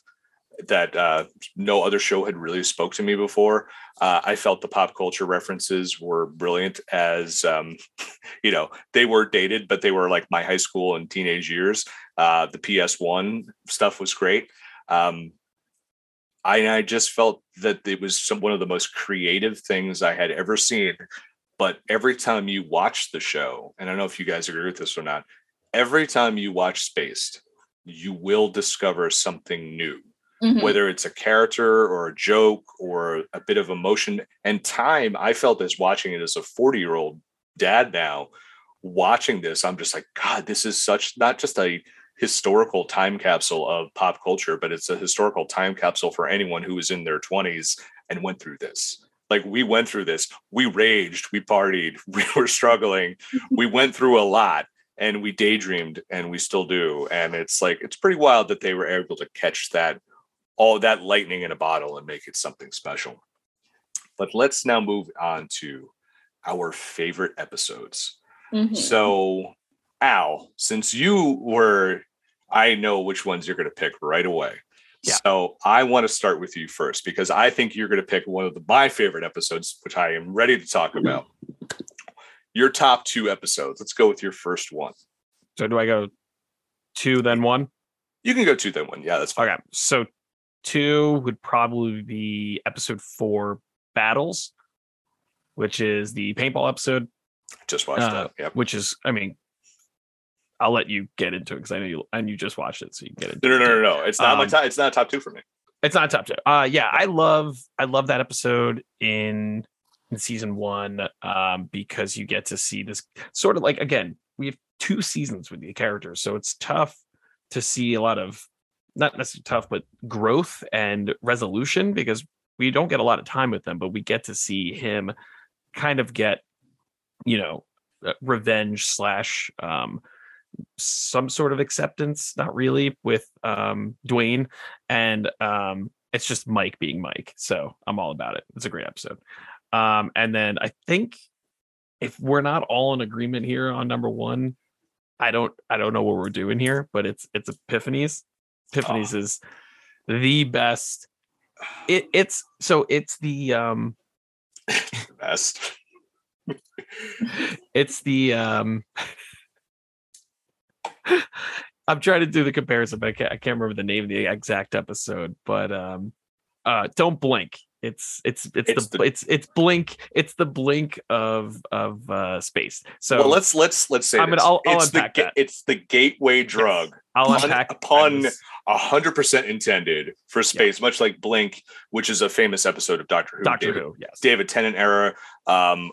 that uh, no other show had really spoke to me before. Uh, I felt the pop culture references were brilliant as um, you know they were dated, but they were like my high school and teenage years. Uh, the PS1 stuff was great. Um, I, I just felt that it was some, one of the most creative things I had ever seen. But every time you watch the show, and I don't know if you guys agree with this or not, every time you watch Spaced, you will discover something new Mhm. whether it's a character or a joke or a bit of emotion and time i felt as watching it as a 40 year old dad now watching this i'm just like god this is such not just a historical time capsule of pop culture but it's a historical time capsule for anyone who was in their 20s and went through this like we went through this we raged we partied we were struggling we went through a lot and we daydreamed and we still do and it's like it's pretty wild that they were able to catch that all that lightning in a bottle and make it something special. But let's now move on to our favorite episodes. Mhm. So, Al, since you were, I know which ones you're going to pick right away. Yeah. So I want to start with you first because I think you're going to pick one of the, my favorite episodes, which I am ready to talk about. Your top two episodes. Let's go with your first one. So do I go two then one? You can go two, then one. Yeah, that's fine. Okay. So two would probably be episode four battles, which is the paintball episode, Just watched Uh, that. Yep. which is I mean I'll let you get into it because I know you and you just watched it, so you can get into No, no, it. no, no, no. It's not my Um, top. It's not top two for me. It's not top two. Uh yeah, I love I love that episode in in season one um because you get to see this sort of like again, we have two seasons with the characters, so it's tough to see a lot of not necessarily tough, but growth and resolution because we don't get a lot of time with them, but we get to see him kind of get, you know, uh, revenge slash um some sort of acceptance, not really with um Duane and um it's just Mike being Mike. So I'm all about it. It's a great episode. Um and then I think if we're not all in agreement here on number 1, I don't I don't know what we're doing here, but it's it's Epiphanies. Epiphanies is the best. It it's so it's the um The best. it's the um I'm trying to do the comparison, but I can't, I can't remember the name of the exact episode. But um, uh, don't blink. It's it's it's, It's the, the- it's it's blink. It's the blink of of uh, space. So well, let's let's let's say I'm gonna- I'll- I'll it's the unpack ga- that. it's the gateway drug. I'll pun- unpack a hundred percent intended for space, much like Blink, which is a famous episode of Doctor Who. Doctor David, Who. Yes. David Tennant era, um,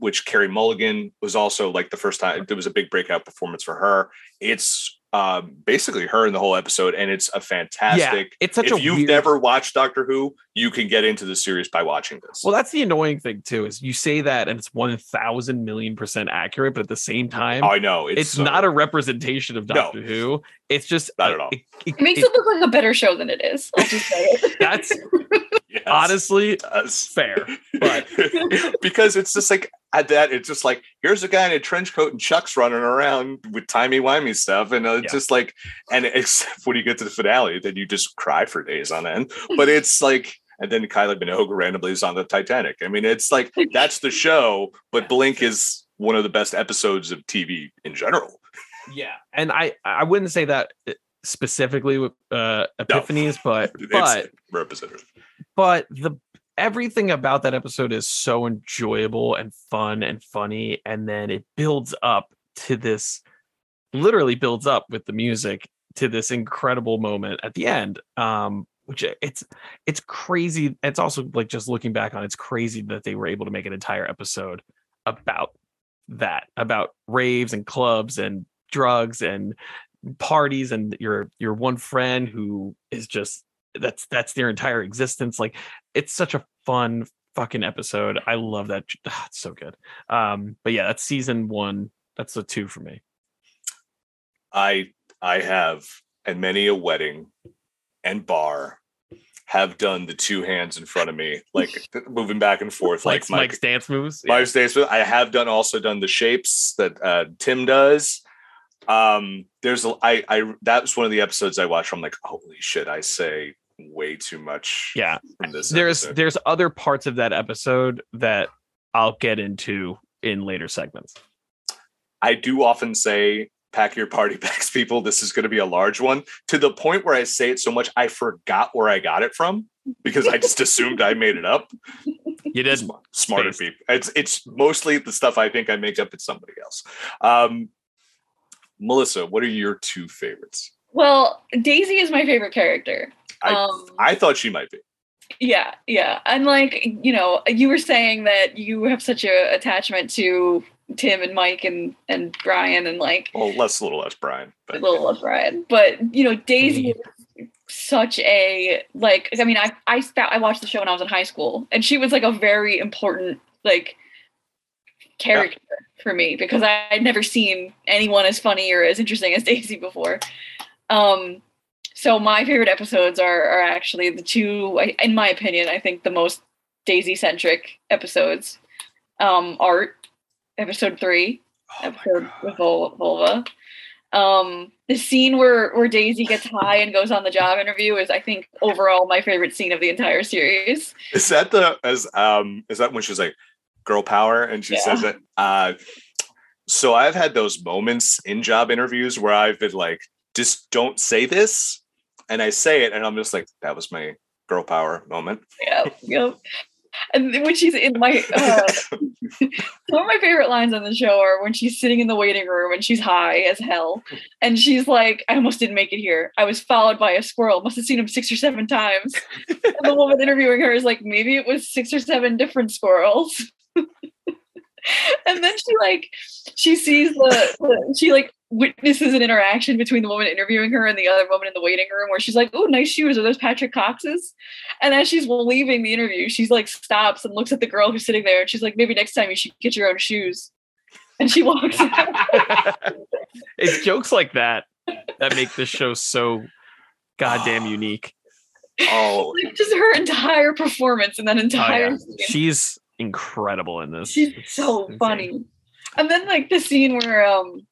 which Carey Mulligan was also like the first time. There was a big breakout performance for her. It's um, basically her in the whole episode, and it's a fantastic. It's such if a you've weird- never watched Doctor Who, you can get into the series by watching this. Well, that's the annoying thing too. Is you say that and it's one thousand million percent accurate, but at the same time, I know it's, so- not a representation of No. Doctor Who. It's just Not at all. It, it- It makes it- it look like a better show than it is. I'll just say it. that's Yes, honestly does. fair. But because it's just like at that, it's just like here's a guy in a trench coat and chucks running around with timey wimey stuff, and uh, it's Yeah. just like, and except when you get to the finale, then you just cry for days on end. But it's like, and then Kylie Minogue randomly is on the Titanic. I mean, it's like that's the show, but Blink is one of the best episodes of TV in general. yeah, and I I wouldn't say that uh, specifically with uh, epiphanies, but but It's representative. But the everything about that episode is so enjoyable and fun and funny and then it builds up to this literally builds up with the music to this incredible moment at the end um which it's it's crazy it's also like just looking back on it's crazy that they were able to make an entire episode about that about raves and clubs and drugs and parties and your your one friend who is just that's that's their entire existence like it's such a fun fucking episode i love that ah, it's so good um but yeah that's season one that's a two for me I I have and many a wedding and bar have done the two hands in front of me, like moving back and forth, like, like Mike. mike's dance moves My days. I have done also done the shapes that uh, Tim does. Um, there's a- I I that was one of the episodes I watched. I'm like, holy shit! I say way too much. yeah this there's episode. there's other parts of that episode that i'll get into in later segments I do often say, pack your party bags, people. This is going to be a large one to the point where I say it so much I forgot where I got it from because I just assumed I made it up. you did Smarter Space. people. It's it's mostly the stuff I think I make up. It's somebody else. Um, Melissa, what are your two favorites? Well, Daisy is my favorite character. I um, I thought she might be. yeah, yeah. And like, you know, you were saying that you have such a attachment to Tim and Mike and and Brian and like Well, less a little less Brian, a but little of Brian. But you know, Daisy is such a like I mean, I I I watched the show when I was in high school and she was like a very important like character for me because I, I'd never seen anyone as funny or as interesting as Daisy before. Um So my favorite episodes are are actually the two, in my opinion, I think the most Daisy centric episodes. Um, Art, episode three, Oh episode with Vul- Vulva. Um, the scene where where Daisy gets high and goes on the job interview is, I think, overall my favorite scene of the entire series. Is that the as um is that when she's like girl power and she Yeah. says it? Uh so I've had those moments in job interviews where I've been like, just don't say this. And I say it and I'm just like, that was my girl power moment. Yeah, yep. And when she's in my, uh, some of my favorite lines on the show are when she's sitting in the waiting room and she's high as hell, and she's like, "I almost didn't make it here. I was followed by a squirrel. Must have seen him six or seven times." and the woman interviewing her is like, "Maybe it was six or seven different squirrels." And then she like, she sees the, the she like witnesses an interaction between the woman interviewing her and the other woman in the waiting room where she's like, "Oh, nice shoes. Are those Patrick Cox's?" And as she's leaving the interview, she's like stops and looks at the girl who's sitting there, and she's like, "Maybe next time you should get your own shoes." And she walks out. it's jokes like that that make this show so goddamn unique. Oh, Like, just her entire performance in that Oh, entire yeah. scene. She's incredible in this. She's It's so insane. funny. And then like the scene where um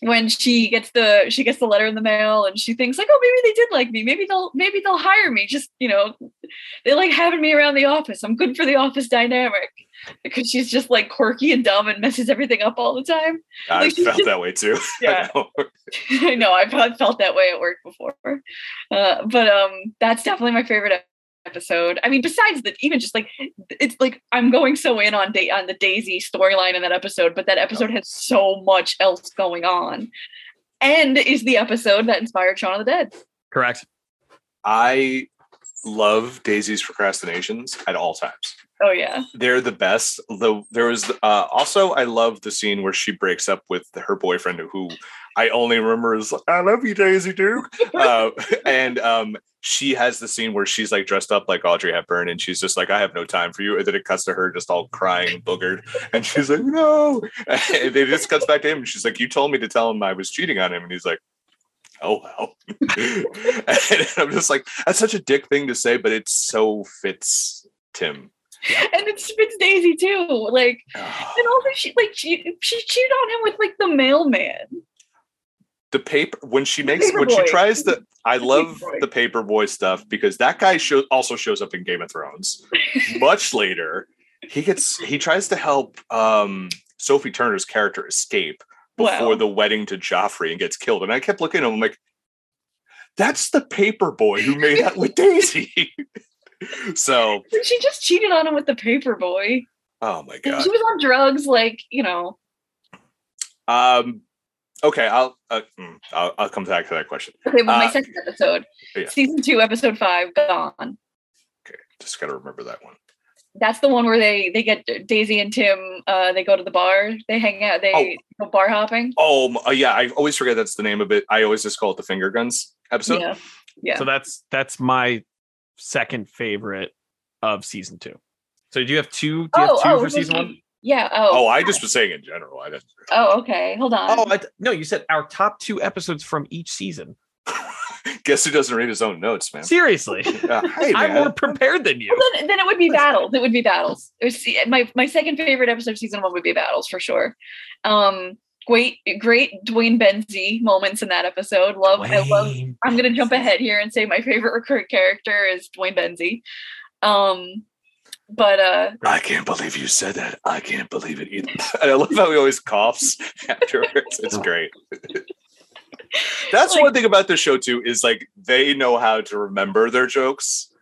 when she gets the she gets the letter in the mail and she thinks like, oh maybe they did like me. Maybe they'll maybe they'll hire me. Just, you know, they like having me around the office. I'm good for the office dynamic. Because she's just like quirky and dumb and messes everything up all the time. I Like, felt just- that way too. Yeah. I know. I know I've I've felt that way at work before. Uh, but um that's definitely my favorite episode. I mean, besides that, even just like it's like I'm going so in on da- on the Daisy storyline in that episode, but that episode has so much else going on. And is the episode that inspired Shaun of the Dead. Correct. I love Daisy's procrastinations at all times. Oh yeah. they're the best. Though there was uh, also I love the scene where she breaks up with her boyfriend, who I only remember as "I love you, Daisy Duke," uh, and um, she has the scene where she's like dressed up like Audrey Hepburn, and she's just like, "I have no time for you," and then it cuts to her just all crying, boogered, and she's like, "No," and it just cuts back to him, and she's like, "You told me to tell him I was cheating on him," and he's like. Oh well, and I'm just like that's such a dick thing to say, but it so fits Tim. And it fits Daisy too. Like and also she like she she cheated on him with like the mailman. the paper when she makes when she tries the I love Paperboy. the paperboy stuff because that guy show, also shows up in Game of Thrones much later. He gets he tries to help um Sophie Turner's character escape before Wow. the wedding to Joffrey and gets killed. And I kept looking at him I'm like, that's the paperboy who made out with Daisy. so she just cheated on him with the paper boy. oh my god. She was on drugs, like, you know. Um okay, I'll uh, mm, I'll, I'll come back to that question. Okay, well, my Uh, second episode, yeah. season two, episode five, gone. Okay, just gotta remember that one. That's the one where they they get Daisy and Tim. Uh, they go to the bar. They hang out. They go bar hopping. Oh uh, yeah, I always forget that's the name of it. I always just call it the finger guns episode. yeah, yeah. So that's that's my second favorite of season two. So do you have two? Do you have two for season one? Yeah. Oh. Oh, I just was saying in general. I didn't. Oh, okay. Hold on. Oh, I, no, you said our top two episodes from each season. Guess who doesn't read his own notes, man? Seriously, Uh, hey, I'm more prepared than you. Well, then, then it would be battles. It would be battles. It was my my second favorite episode of season one would be battles for sure. Um, great, great Duane Benzie moments in that episode. Love, I love. I'm gonna jump ahead here and say my favorite recurring character is Duane Benzie. Um, but uh, I can't believe you said that. I can't believe it either. And I love how he always coughs afterwards. It's great. That's Like- one thing about this show too is like they know how to remember their jokes,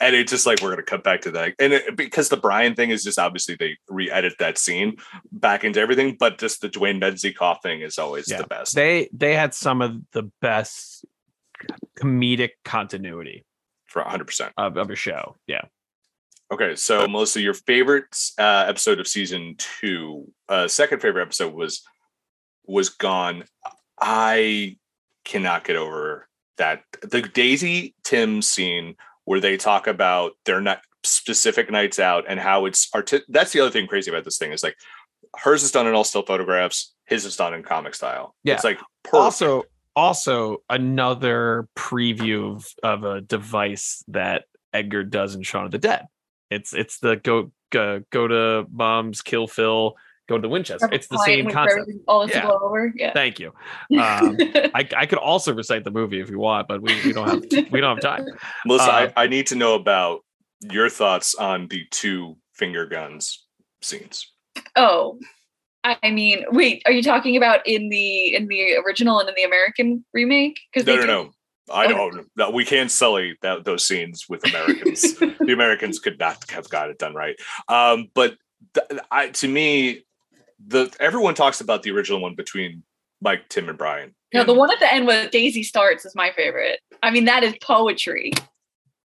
and it's just like we're gonna cut back to that. And it, because the Brian thing is just obviously they re-edit that scene back into everything, but just the Duane Benzie cough thing is always Yeah. the best. They they had some of the best comedic continuity for 100. percent of, of a show. Yeah. Okay, so Melissa, your favorite uh, episode of season two, uh, second favorite episode was was gone. I cannot get over that the Daisy Tim scene where they talk about their not specific nights out and how it's art. That's the other thing crazy about this thing is like hers is done in all still photographs, his is done in comic style. Yeah. it's like perfect. Also, also another preview of, of a device that Edgar does in Shaun of the Dead. It's it's the go go, go to mom's kill Phil, go to the Winchester. It's the same concept. All yeah. yeah. over. Yeah. Thank you. Um, I, I could also recite the movie if you want, but we, we don't have we don't have time. Melissa, uh, I, I need to know about your thoughts on the two finger guns scenes. Oh, I mean, wait, are you talking about in the in the original and in the American remake? Because no, no, no. I don't. No, we can't sully that, those scenes with Americans. the Americans could not have got it done right. Um, but th- I, to me, the everyone talks about the original one between Mike, Tim, and Brian. No, and the one at the end where Daisy starts is my favorite. I mean, that is poetry.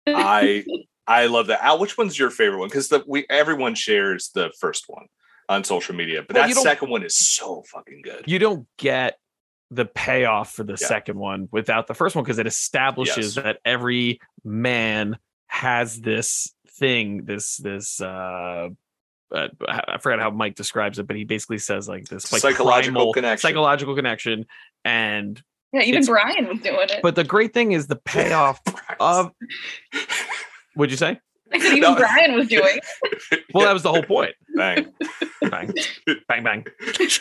I I love that. Al, which one's your favorite one? Because the we everyone shares the first one on social media, but well, that second one is so fucking good. You don't get the payoff for the yeah. second one without the first one because it establishes yes. that every man has this thing, this this uh uh, I forgot how Mike describes it, but he basically says like this like psychological connection, psychological connection, and yeah, even Brian was doing it. But the great thing is the payoff of What'd you say? I said even no. Brian was doing. well, that was the whole point. Bang, bang, bang, bang,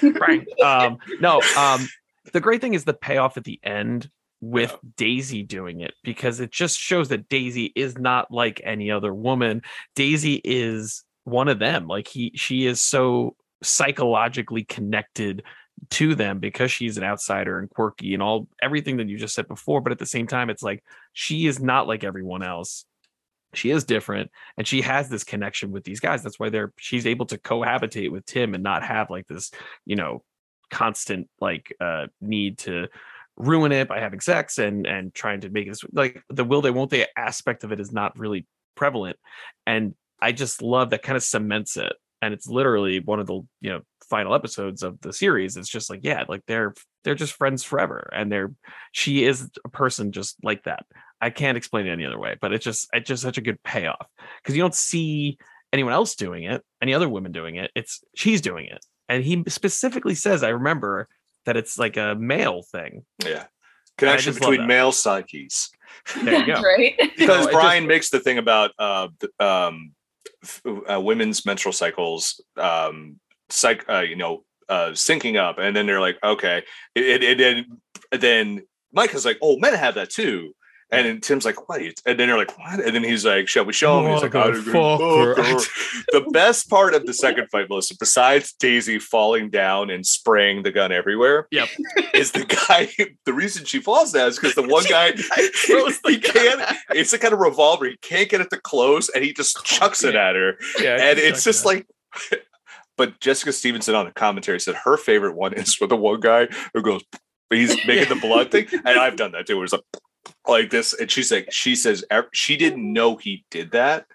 bang. Um, no, um, the great thing is the payoff at the end with yeah. Daisy doing it because it just shows that Daisy is not like any other woman. Daisy is one of them. Like he, she is so psychologically connected to them because she's an outsider and quirky and all everything that you just said before. But at the same time, it's like she is not like everyone else she is different and she has this connection with these guys that's why they're she's able to cohabitate with tim and not have like this you know constant like uh need to ruin it by having sex and and trying to make it like the will they won't they aspect of it is not really prevalent and i just love that kind of cements it and it's literally one of the you know final episodes of the series it's just like yeah like they're they're just friends forever and they're she is a person just like that I can't explain it any other way, but it's just it's just such a good payoff because you don't see anyone else doing it, any other women doing it. It's she's doing it, and he specifically says, "I remember that it's like a male thing." Yeah, connection between male psyches. There you go. right. Because no, Brian just, makes the thing about uh, um, uh, women's menstrual cycles, um, psych, uh, you know, uh, syncing up, and then they're like, okay, it, it, it, then Mike is like, oh, men have that too. And then Tim's like, "What?" And then they're like, "What?" And then he's like, "Shall we show him?" He's like, "I fuck The best part of the second fight, Melissa, besides Daisy falling down and spraying the gun everywhere, yep, is the guy. The reason she falls down is because the one guy throws the he can't. It's a kind of revolver. He can't get it to close, and he just chucks it at her. Yeah, and it's just like. But Jessica Stevenson on the commentary said her favorite one is for the one guy who goes, he's making the blood thing, and I've done that too. Where it's like like this and she's like she says she didn't know he did that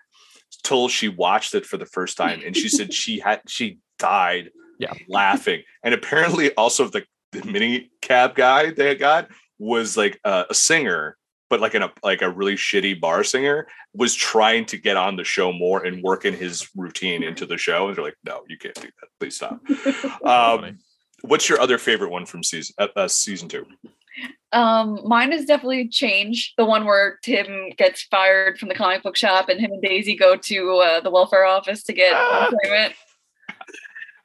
till she watched it for the first time and she said she had she died yeah. laughing. And apparently also the, the mini cab guy they got was like a, a singer but like in a like a really shitty bar singer was trying to get on the show more and work in his routine into the show and they're like no you can't do that. Please stop. Um, what's your other favorite one from season uh, uh, season two um, mine is definitely change. The one where Tim gets fired from the comic book shop and him and Daisy go to uh, the welfare office to get employment.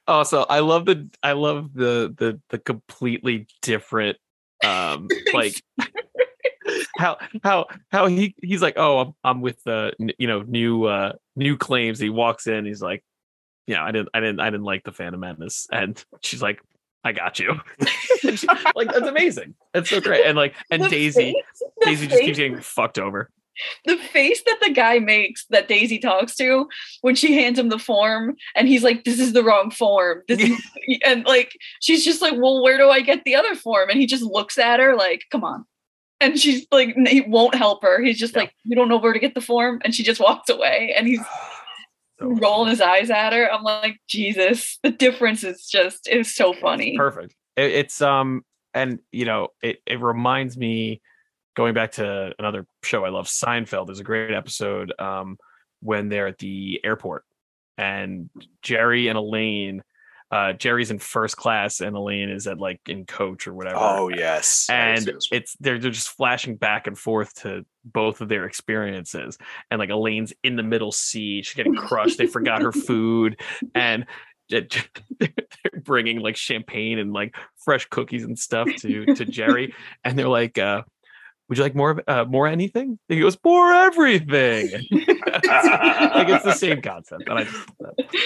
Also, I love the I love the the the completely different um like how how how he he's like oh I'm I'm with the uh, you know new uh new claims he walks in he's like yeah I didn't I didn't I didn't like the Phantom Menace and she's like I got you. like that's amazing. That's so great. And like and the Daisy, face, Daisy just keeps getting fucked over. The face that the guy makes that Daisy talks to when she hands him the form and he's like, This is the wrong form. This is and like she's just like, Well, where do I get the other form? And he just looks at her like, Come on. And she's like, he won't help her. He's just yeah. like, You don't know where to get the form. And she just walks away. And he's so rolling his eyes at her. I'm like, Jesus, the difference is just is so funny. Perfect. It, it's um, and you know, it it reminds me going back to another show I love, Seinfeld. There's a great episode um when they're at the airport and Jerry and Elaine uh, Jerry's in first class and Elaine is at like in coach or whatever. Oh yes, and it's they're they're just flashing back and forth to both of their experiences. And like Elaine's in the middle seat, she's getting crushed. they forgot her food, and they're bringing like champagne and like fresh cookies and stuff to to Jerry, and they're like, uh, would you like more uh, more anything? he goes, more everything. like it's the same concept. And I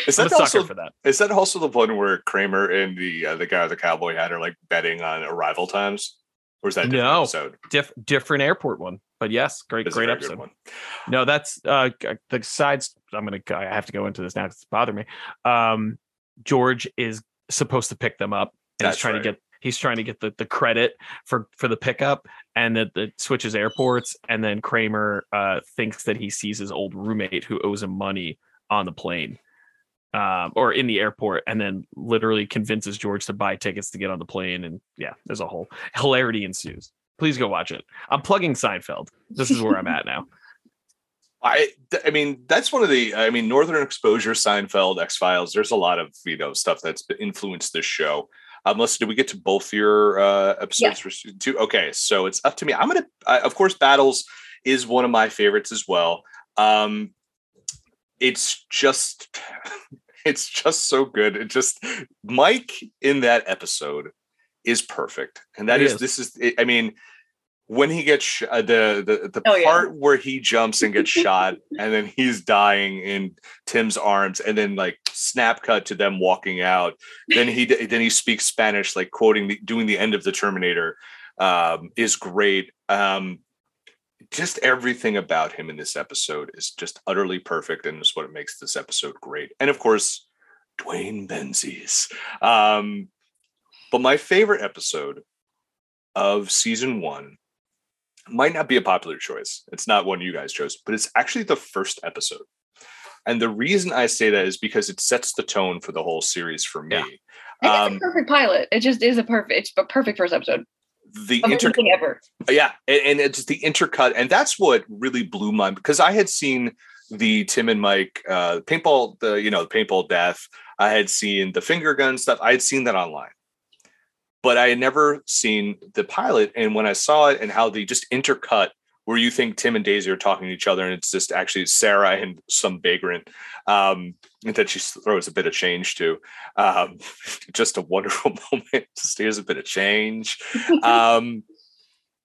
is that also, for that. Is that also the one where Kramer and the uh, the guy with the cowboy hat are like betting on arrival times? Or is that no episode? Diff, different airport one. But yes, great, great episode. One. No, that's uh the sides. I'm gonna I have to go into this now because it's bother me. Um George is supposed to pick them up. And that's he's trying right. to get he's trying to get the, the credit for for the pickup and that the switches airports and then kramer uh, thinks that he sees his old roommate who owes him money on the plane um, or in the airport and then literally convinces george to buy tickets to get on the plane and yeah there's a whole hilarity ensues. Please go watch it. I'm plugging seinfeld. This is where i'm at now I I mean that's one of the I mean Northern Exposure, Seinfeld, X Files. There's a lot of you know stuff that's influenced this show. Um, Melissa, did we get to both your uh, episodes yeah. for season two? Okay, so it's up to me. I'm gonna, uh, of course, Battles is one of my favorites as well. Um, it's just, it's just so good. It just Mike in that episode is perfect, and that is, is, this is. I mean, when he gets sh- uh, the the the oh, part yeah. where he jumps and gets shot and then he's dying in Tim's arms and then like snap cut to them walking out. Then he then he speaks Spanish like quoting the doing the end of the Terminator um, is great. Um, just everything about him in this episode is just utterly perfect and is what makes this episode great. And of course Duane Benzies. Um, but my favorite episode of season one might not be a popular choice. It's not one you guys chose, but it's actually the first episode. And the reason I say that is because it sets the tone for the whole series for me. Yeah. Um, it's a perfect pilot. It just is a perfect. It's a perfect first episode. The inter ever. Yeah, and, and it's the intercut, and that's what really blew my because I had seen the Tim and Mike uh, paintball, the you know the paintball death. I had seen the finger gun stuff. I had seen that online but I had never seen the pilot. And when I saw it and how they just intercut where you think Tim and Daisy are talking to each other, and it's just actually Sarah and some vagrant um, that she throws a bit of change to. Um, just a wonderful moment. Just here's a bit of change. Um,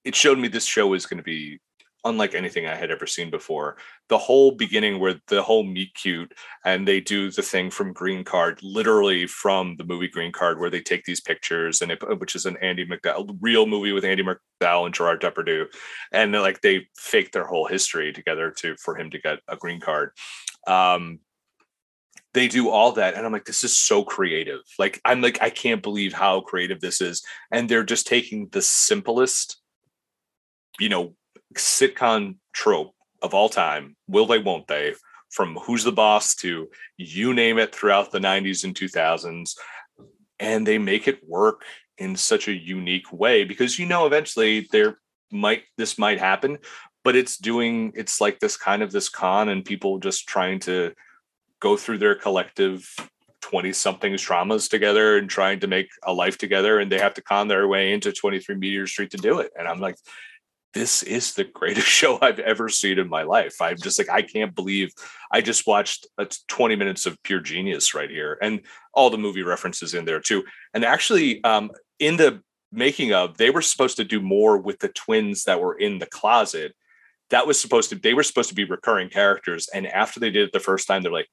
it showed me this show is going to be unlike anything I had ever seen before. The whole beginning where the whole meet cute and they do the thing from Green Card, literally from the movie Green Card, where they take these pictures and it, which is an Andie MacDowell real movie with Andie MacDowell and Gerard Depardieu, and like they fake their whole history together to for him to get a green card. Um, they do all that and i'm like this is so creative like i'm like i can't believe how creative this is and they're just taking the simplest you know sitcom trope of all time. Will they, won't they? From Who's the Boss to you name it throughout the 90s and 2000s. And they make it work in such a unique way because you know eventually there might this might happen but it's doing it's like this kind of this con and people just trying to go through their collective 20 somethings traumas together and trying to make a life together and they have to con their way into 23 meteor street to do it and i'm like this is the greatest show I've ever seen in my life. I'm just like, I can't believe I just watched 20 minutes of pure genius right here. And all the movie references in there too. And actually, um, in the making of, they were supposed to do more with the twins that were in the closet. That was supposed to, they were supposed to be recurring characters. And after they did it the first time, they're like,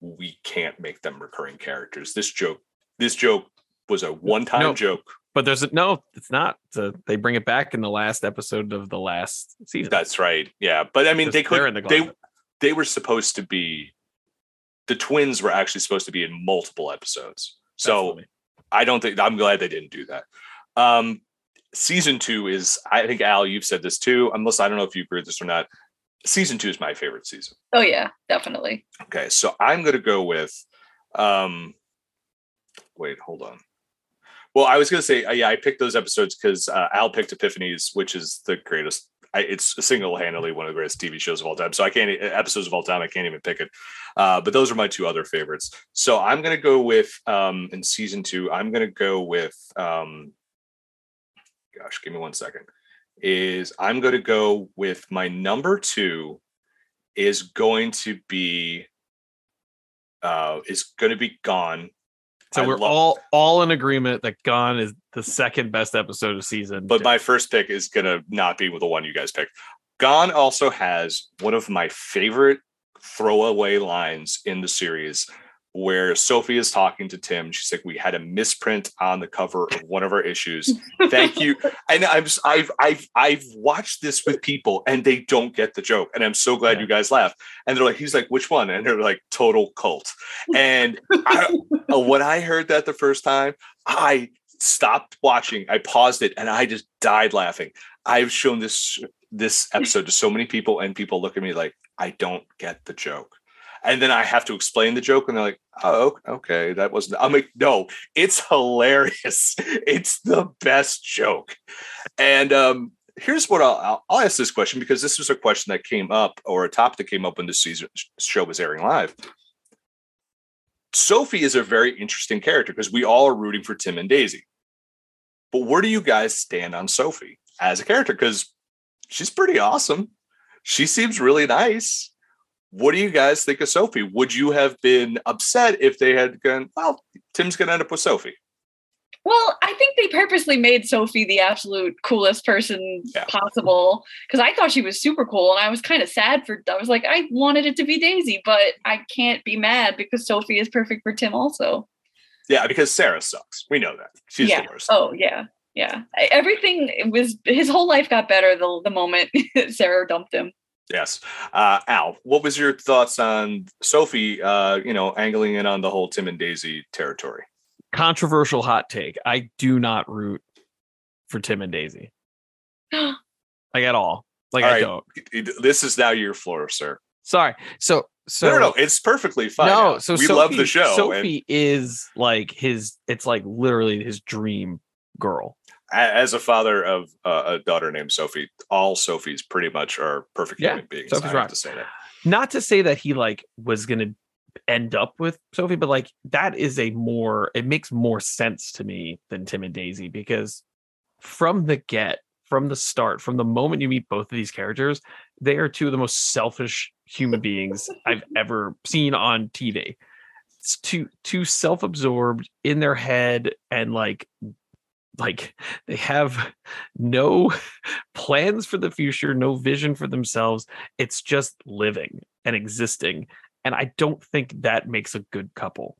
we can't make them recurring characters. This joke, this joke was a one-time no, joke but there's a, no, it's not. So they bring it back in the last episode of the last season. That's right. Yeah, but I mean, they could. The they they were supposed to be. The twins were actually supposed to be in multiple episodes. So I don't think I'm glad they didn't do that. Um, season two is, I think Al, you've said this too. Unless I don't know if you agree with this or not. Season two is my favorite season. Oh yeah, definitely. Okay, so I'm going to go with. Um, wait, hold on. Well, I was going to say, uh, yeah, I picked those episodes because uh, Al picked Epiphanies, which is the greatest I, it's single handedly one of the greatest TV shows of all time. So I can't episodes of all time. I can't even pick it. Uh, but those are my two other favorites. So I'm gonna go with um, in season two. I'm gonna go with um, gosh, give me one second. Is I'm going to go with my number two is going to be uh is going to be gone so I we're all all in agreement that Gone is the second best episode of season. but my first pick is gonna not be with the one you guys picked. Gone also has one of my favorite throwaway lines in the series where Sophie is talking to Tim. She's like, "We had a misprint on the cover of one of our issues. Thank you." And I'm s- I've I've I've watched this with people and they don't get the joke, and I'm so glad Yeah. you guys laughed. And they're like, "He's like, which one?" And they're like, "Total cult." And I, uh, when I heard that the first time, I stopped watching. I paused it and I just died laughing. I've shown this this episode to so many people, and people look at me like I don't get the joke. And then I have to explain the joke, and they're like, "Oh, okay, that wasn't." I'm like, "No, it's hilarious. It's the best joke." And um, here's what I'll, I'll ask this question because this was a question that came up or a topic that came up when the season show was airing live. Sophie is a very interesting character because we all are rooting for Tim and Daisy. But where do you guys stand on Sophie as a character? Because she's pretty awesome. She seems really nice. What do you guys think of Sophie? Would you have been upset if they had gone, well, Tim's going to end up with Sophie? Well, I think they purposely made Sophie the absolute coolest person Yeah. possible because I thought she was super cool, and I was kind of sad for. I was like, I wanted it to be Daisy, but I can't be mad because Sophie is perfect for Tim. Also, Yeah, because Sarah sucks. We know that. She's yeah. the worst. Oh yeah, yeah. Everything was his whole life got better the the moment Sarah dumped him. Yes. Uh, Al, what was your thoughts on Sophie, uh, you know, angling in on the whole Tim and Daisy territory? controversial hot take. I do not root for Tim and Daisy. Like at all. Like All I right. don't. This is now your floor, sir. Sorry. So so no, no, no. It's perfectly fine. no, so we Sophie, love the show. and Sophie is like his. It's like literally his dream girl. As a father of uh, a daughter named Sophie, all Sophies pretty much are perfect Yeah, human beings. Sophie's I rock. to say that. Not to say that he like was gonna end up with Sophie, but like that is a more. It makes more sense to me than Tim and Daisy because from the get, from the start, from the moment you meet both of these characters, they are two of the most selfish human beings I've ever seen on TV. It's too too self-absorbed in their head and like like they have no plans for the future, no vision for themselves. It's just living and existing. And I don't think that makes a good couple.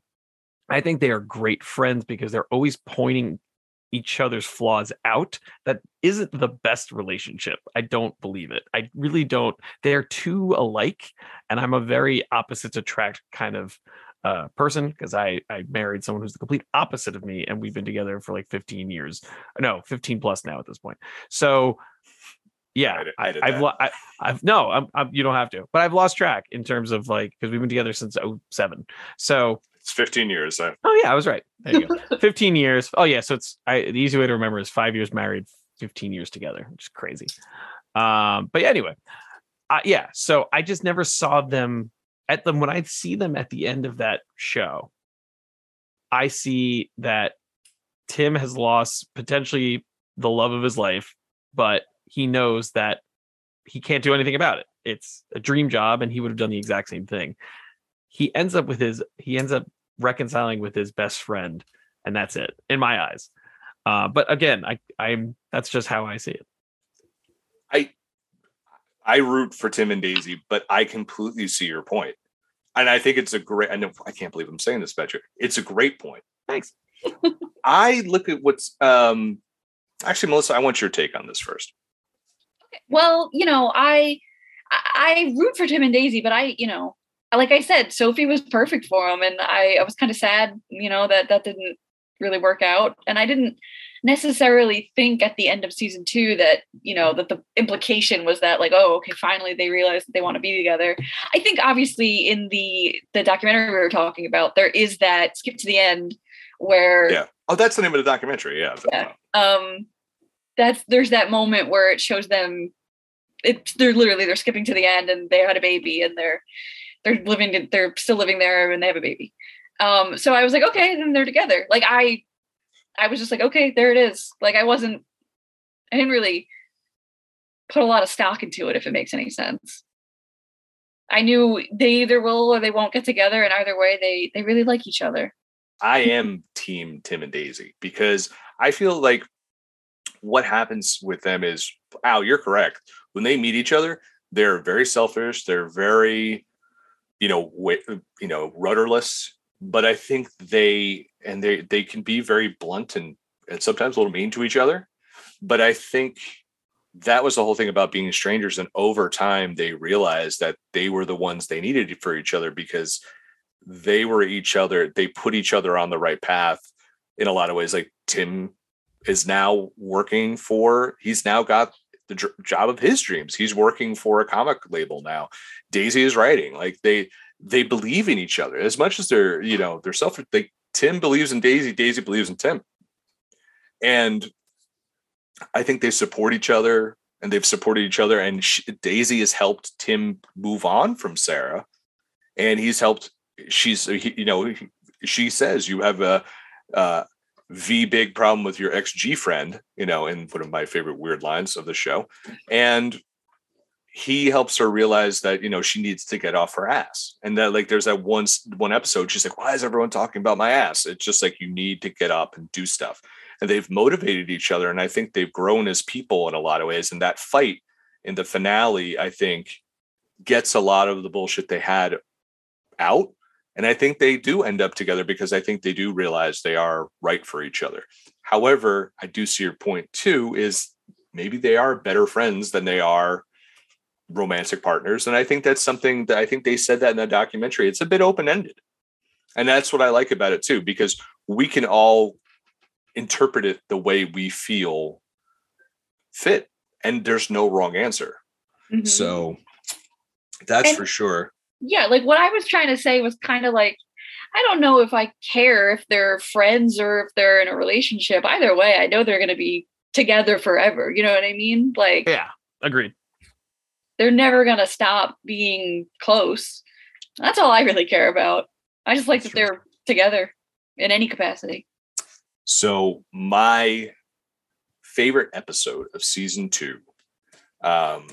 I think they are great friends because they're always pointing each other's flaws out. That isn't the best relationship. I don't believe it. I really don't. They're too alike. And I'm a very opposites attract kind of uh, person because I I married someone who's the complete opposite of me, and we've been together for like 15 years. No, 15 plus now at this point. So yeah, I I that. lo- I, I've no, I'm, I'm, you don't have to, but I've lost track in terms of like because we've been together since 07. So It's 15 years. So oh yeah, I was right. There you go. 15 years. Oh yeah, so it's I the easy way to remember is five years married, 15 years together, which is crazy. Um, but yeah, anyway, uh, yeah. So I just never saw them at them when I see them at the end of that show. I see that Tim has lost potentially the love of his life, but he knows that he can't do anything about it. It's a dream job, and he would have done the exact same thing. He ends up with his he ends up reconciling with his best friend, and that's it in my eyes. Uh, but again, I I'm that's just how I see it. I I root for Tim and Daisy, but I completely see your point. And I think it's a great I know I can't believe I'm saying this, Patrick. It's a great point. Thanks. I look at what's um actually Melissa, I want your take on this first. Well, you know, I I I root for Tim and Daisy, but I, you know, like I said, Sophie was perfect for him, and I, I was kind of sad, you know, that that didn't really work out, and I didn't necessarily think at the end of season two that you know that the implication was that like oh okay finally they realized that they want to be together i think obviously in the the documentary we were talking about there is that skip to the end where Yeah. Oh, that's the name of the documentary. Yeah. Yeah. um that's there's that moment where it shows them it's they're literally they're skipping to the end and they had a baby and they're they're living they're still living there and they have a baby. Um, so I was like, okay, then they're together. Like I I was just like, okay, there it is. Like I wasn't I didn't really put a lot of stock into it if it makes any sense. I knew they either will or they won't get together, and either way, they they really like each other. I am team Tim and Daisy because I feel like what happens with them is, Al, you're correct. When they meet each other, they're very selfish. They're very, you know, you know, rudderless. But I think they and they they can be very blunt and and sometimes a little mean to each other. But I think that was the whole thing about being strangers. And over time, they realized that they were the ones they needed for each other because they were each other. They put each other on the right path in a lot of ways. Like Tim is now working for, he's now got the dr- job of his dreams. He's working for a comic label now. Daisy is writing. Like they, they believe in each other as much as they're, you know, they're self. They Tim believes in Daisy. Daisy believes in Tim. And I think they support each other and they've supported each other. And she, Daisy has helped Tim move on from Sarah, and he's helped. She's you know she says you have a, v big problem with your ex G friend, you know, in one of my favorite weird lines of the show, and he helps her realize that you know she needs to get off her ass and that like there's that one one episode she's like why is everyone talking about my ass it's just like you need to get up and do stuff and they've motivated each other. And I think they've grown as people in a lot of ways. And that fight in the finale, I think, gets a lot of the bullshit they had out. And I think they do end up together because I think they do realize they are right for each other. However, I do see your point too, is maybe they are better friends than they are romantic partners. And I think that's something that I think they said that in the documentary. It's a bit open ended. And that's what I like about it too, because we can all interpret it the way we feel fit and there's no wrong answer mm-hmm. so that's and, for sure yeah like what i was trying to say was kind of like i don't know if i care if they're friends or if they're in a relationship either way i know they're going to be together forever you know what i mean like yeah agreed they're never going to stop being close that's all i really care about i just like that they're together in any capacity so my favorite episode of season two, um,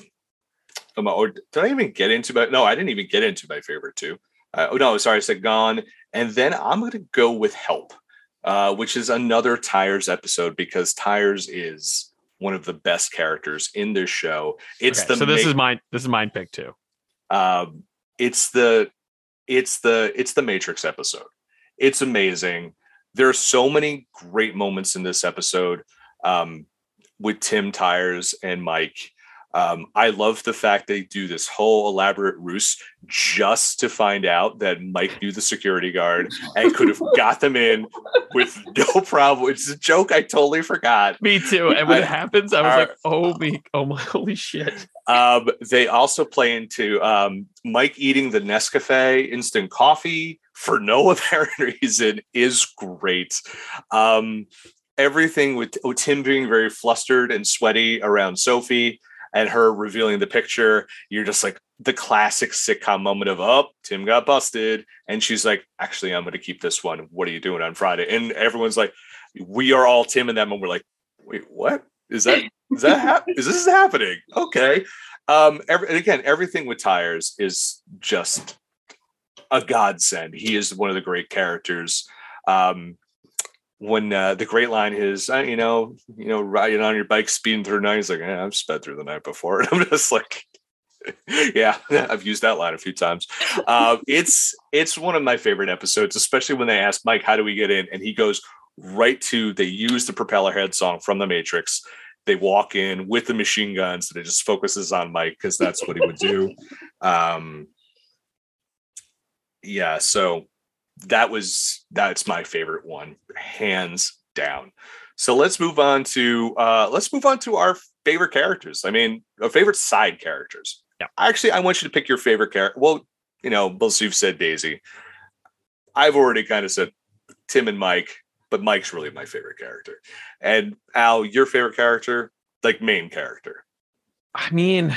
or did I even get into my? No, I didn't even get into my favorite two. Uh, oh no, sorry, I said gone, and then I'm going to go with help, uh, which is another Tyres episode because Tyres is one of the best characters in this show. It's okay, the so this ma- is mine. This is mine pick too. Um, it's the it's the it's the Matrix episode. It's amazing there are so many great moments in this episode um, with Tim Tyres and Mike. Um, I love the fact they do this whole elaborate ruse just to find out that Mike knew the security guard and could have got them in with no problem. It's a joke I totally forgot. Me too. And when I, it happens, I was like, "Oh me, oh my, holy shit!" Um, they also play into um, Mike eating the Nescafe instant coffee for no apparent reason is great. Um, everything with Tim being very flustered and sweaty around Sophie and her revealing the picture, you're just like the classic sitcom moment of, oh, Tim got busted. And she's like, actually, I'm going to keep this one. What are you doing on Friday? And everyone's like, we are all Tim and them. And we're like, wait, what? Is that, is that, hap- is this happening? Okay. Um, every, and again, everything with Tyres is just a godsend. He is one of the great characters. Um, when uh, the great line is, uh, you know, you know, riding on your bike, speeding through night. He's like, eh, I've sped through the night before, and I'm just like, yeah, I've used that line a few times. Uh, it's it's one of my favorite episodes, especially when they ask Mike, "How do we get in?" and he goes right to they use the propeller head song from the Matrix. They walk in with the machine guns, and it just focuses on Mike because that's what he would do. Um, yeah, so that was that's my favorite one, hands down. So let's move on to uh let's move on to our favorite characters. I mean, our favorite side characters. Yeah. Actually, I want you to pick your favorite character. Well, you know, both you've said Daisy. I've already kind of said Tim and Mike, but Mike's really my favorite character. And Al, your favorite character, like main character. I mean,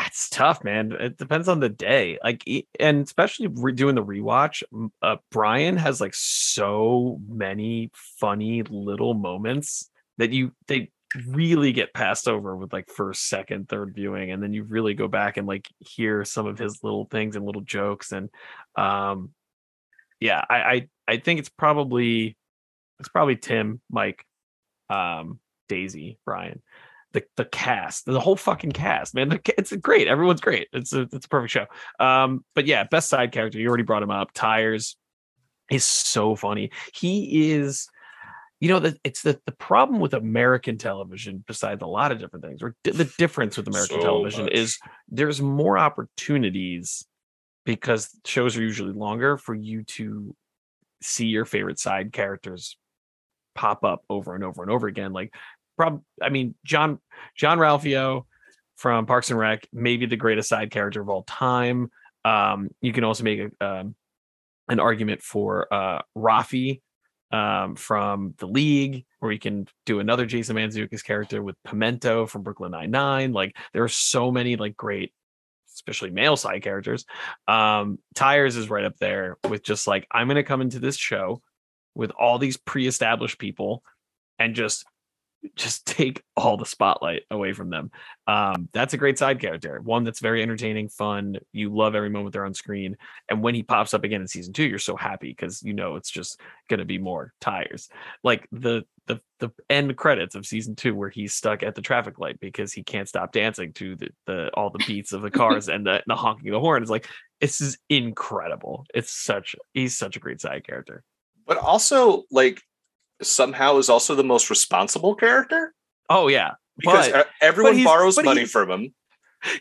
It's tough, man. It depends on the day. Like, and especially re- doing the rewatch, uh, Brian has like so many funny little moments that you they really get passed over with like first, second, third viewing, and then you really go back and like hear some of his little things and little jokes. And um, yeah, I I, I think it's probably it's probably Tim, Mike, um, Daisy, Brian the the cast, the whole fucking cast, man. It's great. Everyone's great. It's a it's a perfect show. Um, but yeah, best side character. You already brought him up. Tyres is so funny. He is, you know, that it's the the problem with American television. Besides a lot of different things, or di- the difference with American So television much. is there's more opportunities because shows are usually longer for you to see your favorite side characters pop up over and over and over again. Like, I mean, John Jean-Ralphio from Parks and Rec, maybe the greatest side character of all time. Um, you can also make a, um, an argument for uh, Rafi um, from The League, or you can do another Jason Mantzoukas character with Pimento from Brooklyn Nine Nine. Like, there are so many like great, especially male side characters. Um, Tyres is right up there with just like I'm going to come into this show with all these pre-established people and just just take all the spotlight away from them. Um, that's a great side character, one that's very entertaining, fun. You love every moment they're on screen, and when he pops up again in season two, you're so happy because you know it's just gonna be more Tyres. Like the the the end credits of season two, where he's stuck at the traffic light because he can't stop dancing to the, the all the beats of the cars and the, the honking of the horn. Is like this is incredible. It's such he's such a great side character. But also, like, somehow is also the most responsible character Oh yeah, because but everyone he's- borrows but money from him,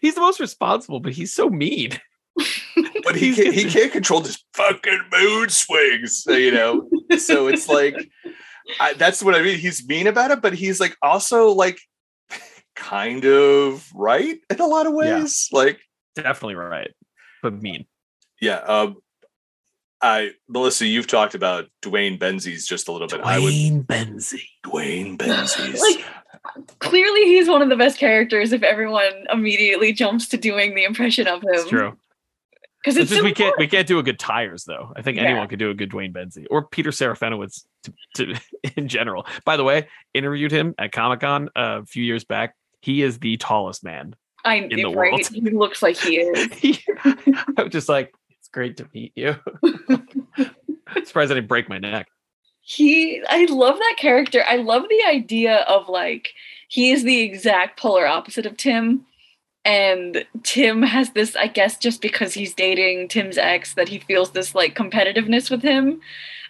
he's the most responsible, but he's so mean. but he can't, he can't control his fucking mood swings. You know, so it's like I, that's what I mean. He's mean about it, but he's like also like kind of right in a lot of Yeah. ways. Like, definitely right, but mean. yeah. Um, I Melissa, you've talked about Duane Benzies just a little bit. I would Benzie. Duane Benzies. like clearly he's one of the best characters if everyone immediately jumps to doing the impression of him. It's true. Because It's it's just so we can't we can't do a good Tyres though. I think Yeah. anyone could do a good Duane Benzie or Peter Serafinowicz to, to in general. By the way, interviewed him at Comic Con a few years back. He is the tallest man. I in the right. world. He looks like he is. He, I was just like, it's great to meet you. Surprised I didn't break my neck. he i love that character i love the idea of like he is the exact polar opposite of tim and tim has this i guess just because he's dating tim's ex that he feels this like competitiveness with him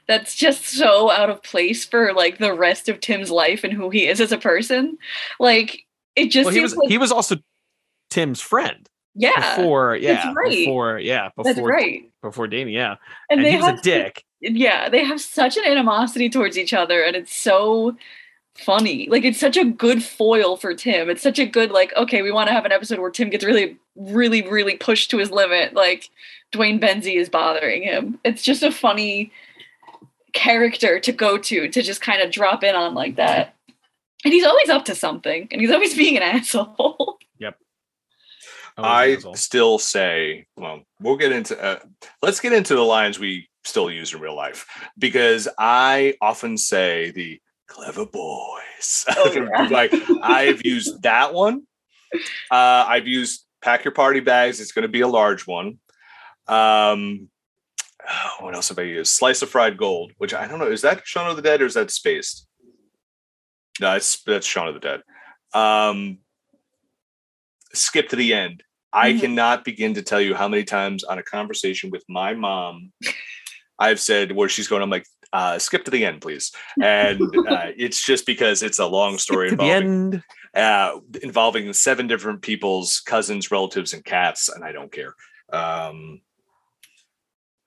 that's just so out of place for like the rest of tim's life and who he is as a person like it just Well, he was like he was also Tim's friend yeah before, yeah, right. before, yeah, that's before right before dating, yeah. and, And, they he was have a dick. yeah, they have such an animosity towards each other, and it's so funny. Like it's such a good foil for Tim. It's such a good like, okay, we want to have an episode where Tim gets really, really, really pushed to his limit. Like Duane Benzie is bothering him. It's just a funny character to go to to just kind of drop in on like that. And he's always up to something, and he's always being an asshole. I still say, well, we'll get into, uh, let's get into the lines we still use in real life because I often say the clever boys. Oh, yeah. like I've used that one. Uh, I've used pack your party bags. It's going to be a large one. Um, oh, what else have I used? Slice of fried gold, which I don't know. Is that Shaun of the Dead or is that Spaced? No, it's that's Shaun of the Dead. Um, skip to the end. I Mhm. cannot begin to tell you how many times on a conversation with my mom I've said where she's going, I'm like, uh, skip to the end, please. And uh, it's just because it's a long story involving end. uh, involving seven different people's cousins, relatives, and cats, and I don't care. Um,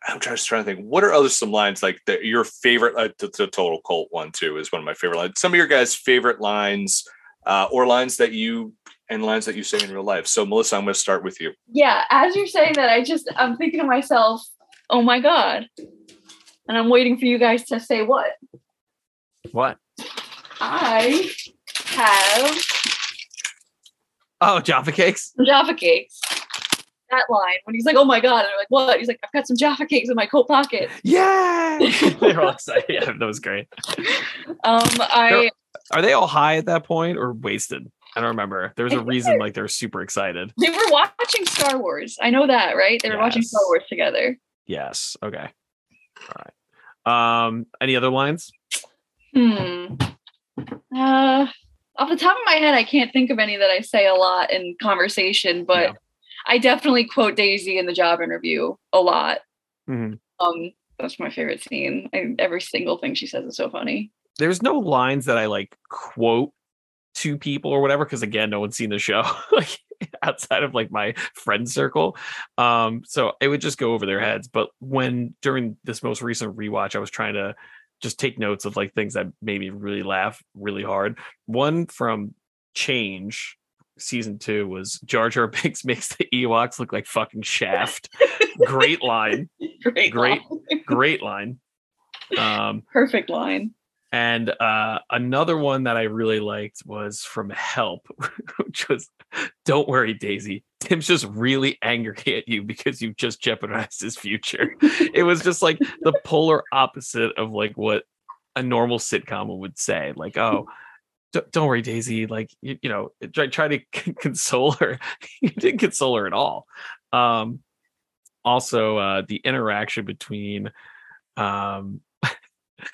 I'm just trying to think. What are other some lines like the, your favorite? Uh, the, the total cult one too is one of my favorite lines. Some of your guys' favorite lines, uh, or lines that you and lines that you say in real life. So Melissa, I'm going to start with you. yeah, as you're saying that, I just I'm thinking to myself, oh my god. And I'm waiting for you guys to say what? What? I have Oh, Jaffa cakes. Jaffa cakes. That line when he's like, "Oh my god!" and they're like, "What?" He's like, "I've got some Jaffa cakes in my coat pocket." Yeah, they're all excited. Yeah, that was great. Um, I Are they all high at that point or wasted? I don't remember. There was a reason like they're super excited. they were watching Star Wars. I know that, right? They were watching Star Wars together. Yes. Okay. All right. Um, any other lines? Hmm. Uh, off the top of my head, I can't think of any that I say a lot in conversation, but. I definitely quote Daisy in the job interview a lot. Mhm. Um, that's my favorite scene. I, every single thing she says is so funny. There's no lines that I like quote to people or whatever because again, no one's seen the show like outside of like my friend circle. Um, so it would just go over their heads. But when during this most recent rewatch, I was trying to just take notes of like things that made me really laugh really hard. One from Change season two was Jar Jar Binks makes the Ewoks look like fucking Shaft. Great line. Great, Great. line. Great line. Um, perfect line. And uh, another one that I really liked was from Help, which was Don't worry, Daisy. Tim's just really angry at you because you've just jeopardized his future. it was just like the polar opposite of like what a normal sitcom would say. Like, oh, don't worry, Daisy. Like, you, you know, try, try to c- console her. you didn't console her at all. Um, also, uh, the interaction between um,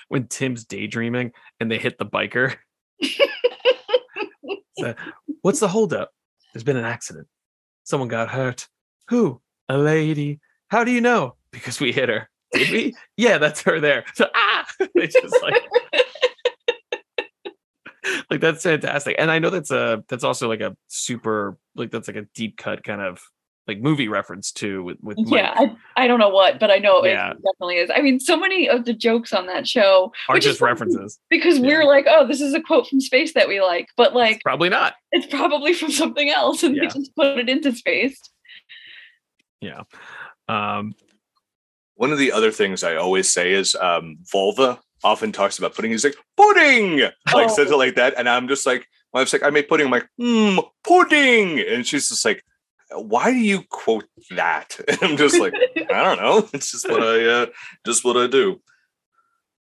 when Tim's daydreaming and they hit the biker. So, What's the holdup? There's been an accident. Someone got hurt. Who? A lady. How do you know? Because we hit her. Did we? yeah, that's her there. So ah, they just like like that's fantastic. And I know that's a that's also like a super like that's like a deep cut kind of like movie reference too with with Mike. Yeah, I, I don't know what, but I know Yeah. it definitely is. I mean, so many of the jokes on that show are which is just references. because Yeah. we're like, oh, this is a quote from space that we like, but like Probably not. it's probably from something else, and Yeah. they just put it into space. Yeah um One of the other things I always say is um, vulva often talks about pudding. He's like pudding, like Oh. says it like that, and I'm just like, my wife's like, I made pudding. I'm like, hmm, pudding, and she's just like, why do you quote that? And I'm just like, I don't know. It's just what I, uh, just what I do.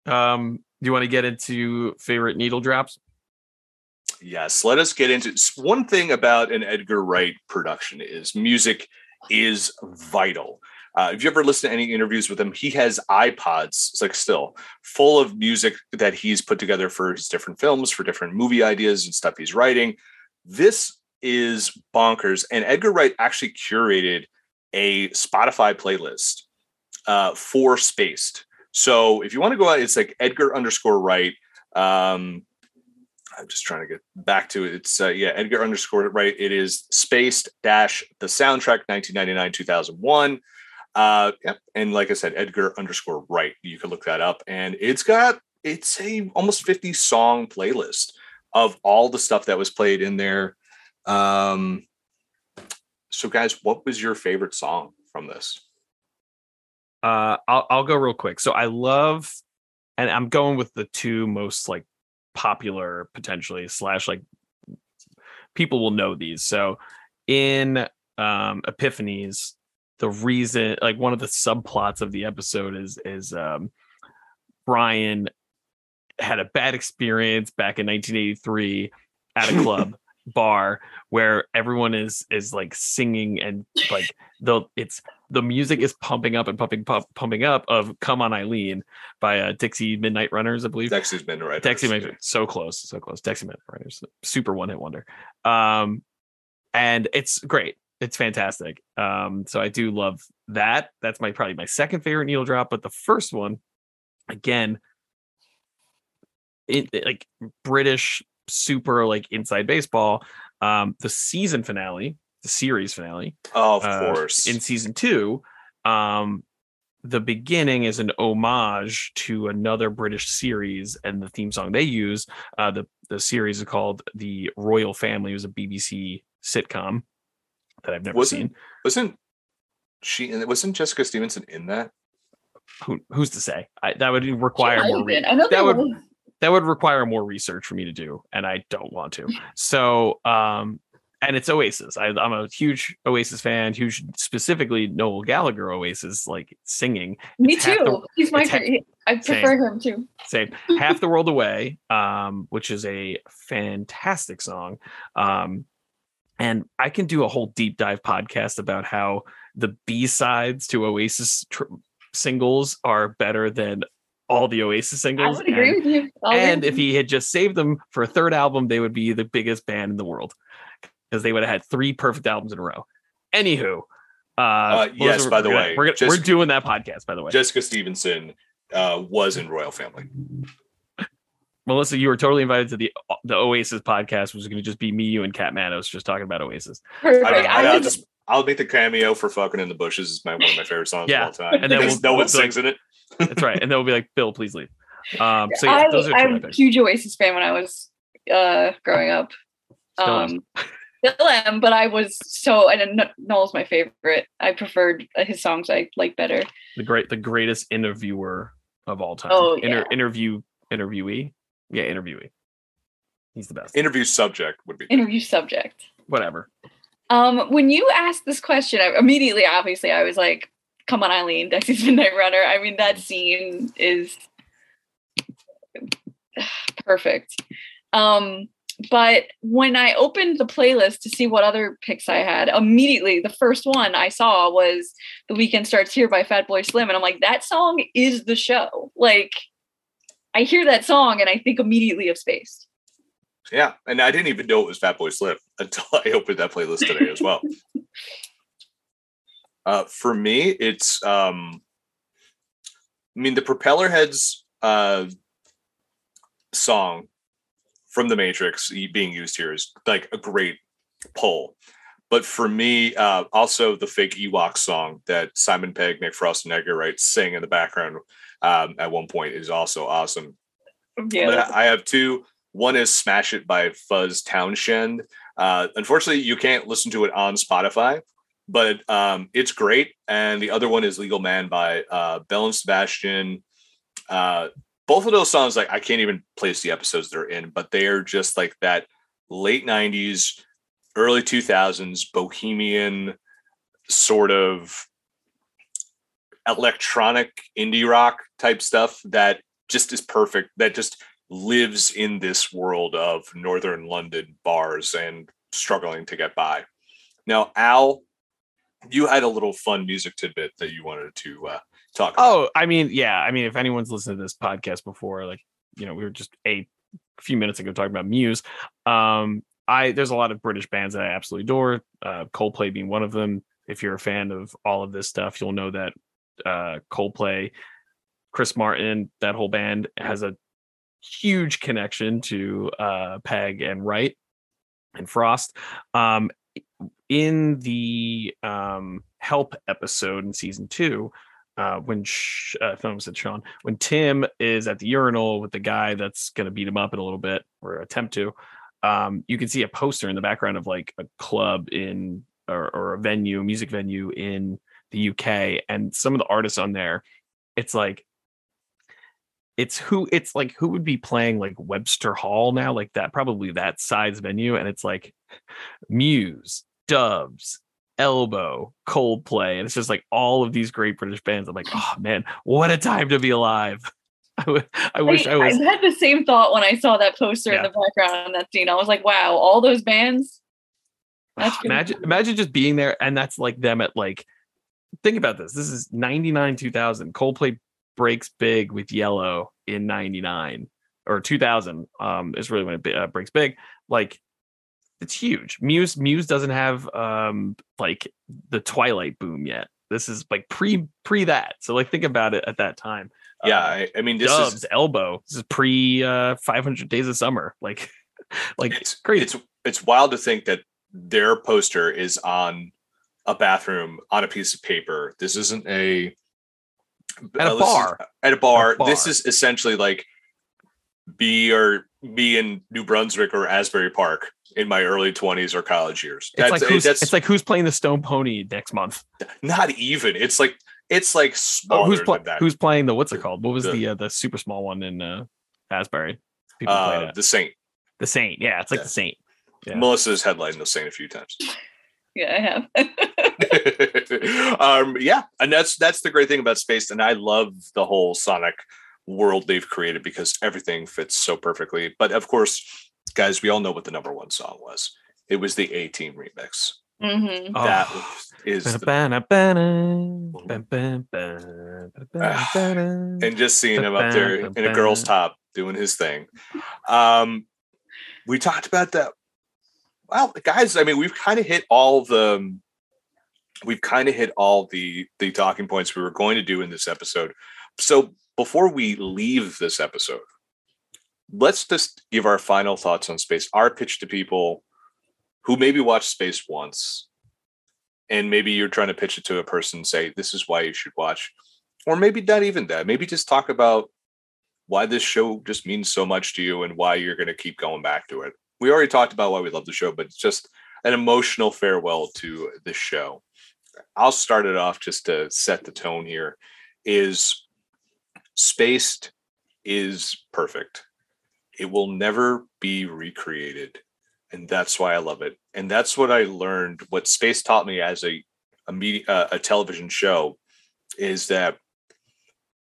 um do you want to get into favorite needle drops? Yes, let us get into one thing about an Edgar Wright production is music is vital. Uh, if you ever listen to any interviews with him, he has iPods, like still full of music that he's put together for his different films, for different movie ideas and stuff he's writing. This is bonkers. And Edgar Wright actually curated a Spotify playlist uh, for Spaced. So if you want to go out, it's like Edgar underscore Wright. Um, I'm just trying to get back to it. It's uh, yeah, Edgar underscore Wright. It is spaced dash the soundtrack 1999 2001. Uh, yep. And like I said, Edgar underscore Wright. You can look that up, and it's got it's a almost 50 song playlist of all the stuff that was played in there. Um, so guys, what was your favorite song from this? Uh, I'll I'll go real quick. So I love, and I'm going with the two most like popular potentially slash like people will know these. So in um Epiphanies, the reason like one of the subplots of the episode is is um Brian had a bad experience back in 1983 at a club bar where everyone is is like singing and like the it's the music is pumping up and pumping pump, pumping up of "Come On Eileen" by uh, Dixie Midnight Runners, I believe. Dexy's been right. Dixie Midnight, so close, so close. Dixie Midnight Runners, super one hit wonder. Um, and it's great. It's fantastic. Um, so I do love that. That's my probably my second favorite needle drop, but the first one, again, it, it- like British super like inside baseball. Um, the season finale, the series finale, Oh, of uh, course. in season two um the beginning is an homage to another british series and the theme song they use uh the the series is called the royle family it was a bbc sitcom that i've never Wasn't- seen wasn't she? and Wasn't Jessica Stevenson in that? Who, who's to say I, that would require more have re- I know that would- was. That would require more research for me to do and i don't want to so um and it's Oasis. I, I'm a huge Oasis fan, huge specifically Noel Gallagher Oasis, like singing. Me It's too. the- He's my favorite. I prefer him too. Same. Half the World Away, um, which is a fantastic song. Um, and I can do a whole deep dive podcast about how the B sides to Oasis tr- singles are better than all the Oasis singles. I singles. would agree and, with you. I'll and with if he had just saved them for a third album, they would be the biggest band in the world because they would have had three perfect albums in a row. Anywho, uh, those yes, are- by the we're gonna- way, we're gonna, just- we're doing that podcast. By the way, Jessica Stevenson uh, was in Royle Family. Melissa, you were totally invited to the the Oasis podcast, which was going to just be me, you, and Kat Manos just talking about Oasis. perfect. I, I, I, will was, just I'll make the cameo for "Fucking in the Bushes" is my one of my favorite songs Yeah, of all time. and then because we'll- no one we'll be like- sings in it. That's right, and then we'll be like, "Bill, please leave." Um, so yeah, I, those are two I'm a huge Oasis fan when I was uh, growing up. Still am. Um, still am, but I was so and N- Noel's my favorite. I preferred uh, his songs. I like better. The great, the greatest interviewer of all time. Oh, Inter- yeah. interview, interviewee, yeah, interviewee. He's the best. Interview subject would be Interview subject. Whatever. Um, when you asked this question, I, immediately, obviously, I was like, "Come on, Eileen, Dexy's Midnight Runner." I mean, that scene is perfect. Um, but when I opened the playlist to see what other picks I had, immediately the first one I saw was "The Weekend Starts Here" by Fatboy Slim, and I'm like, that song is the show. Like, I hear that song and I think immediately of Space. yeah. And I didn't even know it was Fatboy Slim until I opened that playlist today as well. uh, for me, it's um, I mean the Propeller Heads uh, song from The Matrix being used here is like a great pull. But for me, uh, also the fake Ewok song that Simon Pegg, Nick Frost, and Edgar Wright sing in the background um, at one point is also awesome. Yeah, But I have two. One is Smash It by Fuzz Townshend. Uh, unfortunately, you can't listen to it on Spotify, but um, it's great. And the other one is Legal Man by uh, Belle and Sebastian. Uh, both of those songs, like I can't even place the episodes they're in, but they are just like that late 90s, early 2000s bohemian sort of electronic indie rock type stuff that just is perfect that just lives in this world of northern london bars and struggling to get by now al you had a little fun music tidbit that you wanted to uh, talk about Oh, I mean, yeah. I mean, if anyone's listened to this podcast before, like, you know, we were just a few minutes ago talking about Muse. Um, I there's a lot of British bands that I absolutely adore. Uh, Coldplay being one of them. If you're a fan of all of this stuff, you'll know that uh, Coldplay, Chris Martin, that whole band has a huge connection to uh, Pegg and Wright and Frost. Um, in the um, Help episode in season two, uh, when Sh- uh, I said Sean, when Tim is at the urinal with the guy that's going to beat him up in a little bit or attempt to, um, you can see a poster in the background of like a club in or, or a venue, music venue in the UK, and some of the artists on there, it's like it's who it's like who would be playing like Webster Hall now, like that probably that size venue, and it's like Muse, Doves, Elbow, Coldplay, and it's just like all of these great British bands. I'm like, oh man, what a time to be alive. I, w- I wish I, I, was. had the same thought when I saw that poster in the background in that scene. I was like, wow, all those bands. That's imagine cool. imagine just being there and that's like them at like think about this. This is 99 2000. Coldplay breaks big with Yellow in 99 or 2000 um is really when it uh, breaks big. Like it's huge. Muse Muse doesn't have um like the Twilight boom yet. This is like pre pre that. So like think about it at that time. yeah Uh, I, I mean this Doves, is Elbow. This is pre uh 500 Days of Summer. Like like it's crazy. it's it's wild to think that their poster is on a bathroom on a piece of paper this isn't a At a uh, this is- bar. at a bar. bar. This is essentially like be or be in New Brunswick or Asbury Park in my early 20s or college years. it's like who's, that's it's like who's playing the Stone Pony next month? not even. It's like it's like Oh, who's pla- than that. who's playing the what's it called? What was The- the uh, the super small one in uh, Asbury? People uh, the Saint. The Saint. Yeah, it's like yeah. the Saint. Yeah. Melissa's headlined the thing a few times. Yeah, I have. um, yeah, and that's that's the great thing about Space, and I love the whole Sonic world they've created because everything fits so perfectly. But of course, guys, we all know what the number one song was. It was the A Team remix. hmm Oh. That is, the, And and just seeing him up there in a girl's top doing his thing. Um, we talked about that. Well, guys, I mean, we've kind of hit all the we've kind of hit all the the talking points we were going to do in this episode. So before we leave this episode, let's just give our final thoughts on space. Our pitch to people who maybe watched space once, and maybe you're trying to pitch it to a person, say this is why you should watch, or maybe not even that. Maybe just talk about why this show just means so much to you and why you're going to keep going back to it. We already talked about why we love the show, but it's just an emotional farewell to this show. I'll start it off just to set the tone here is spaced is perfect. It will never be recreated. And that's why I love it. And that's what I learned. What space taught me as a a media uh, a television show is that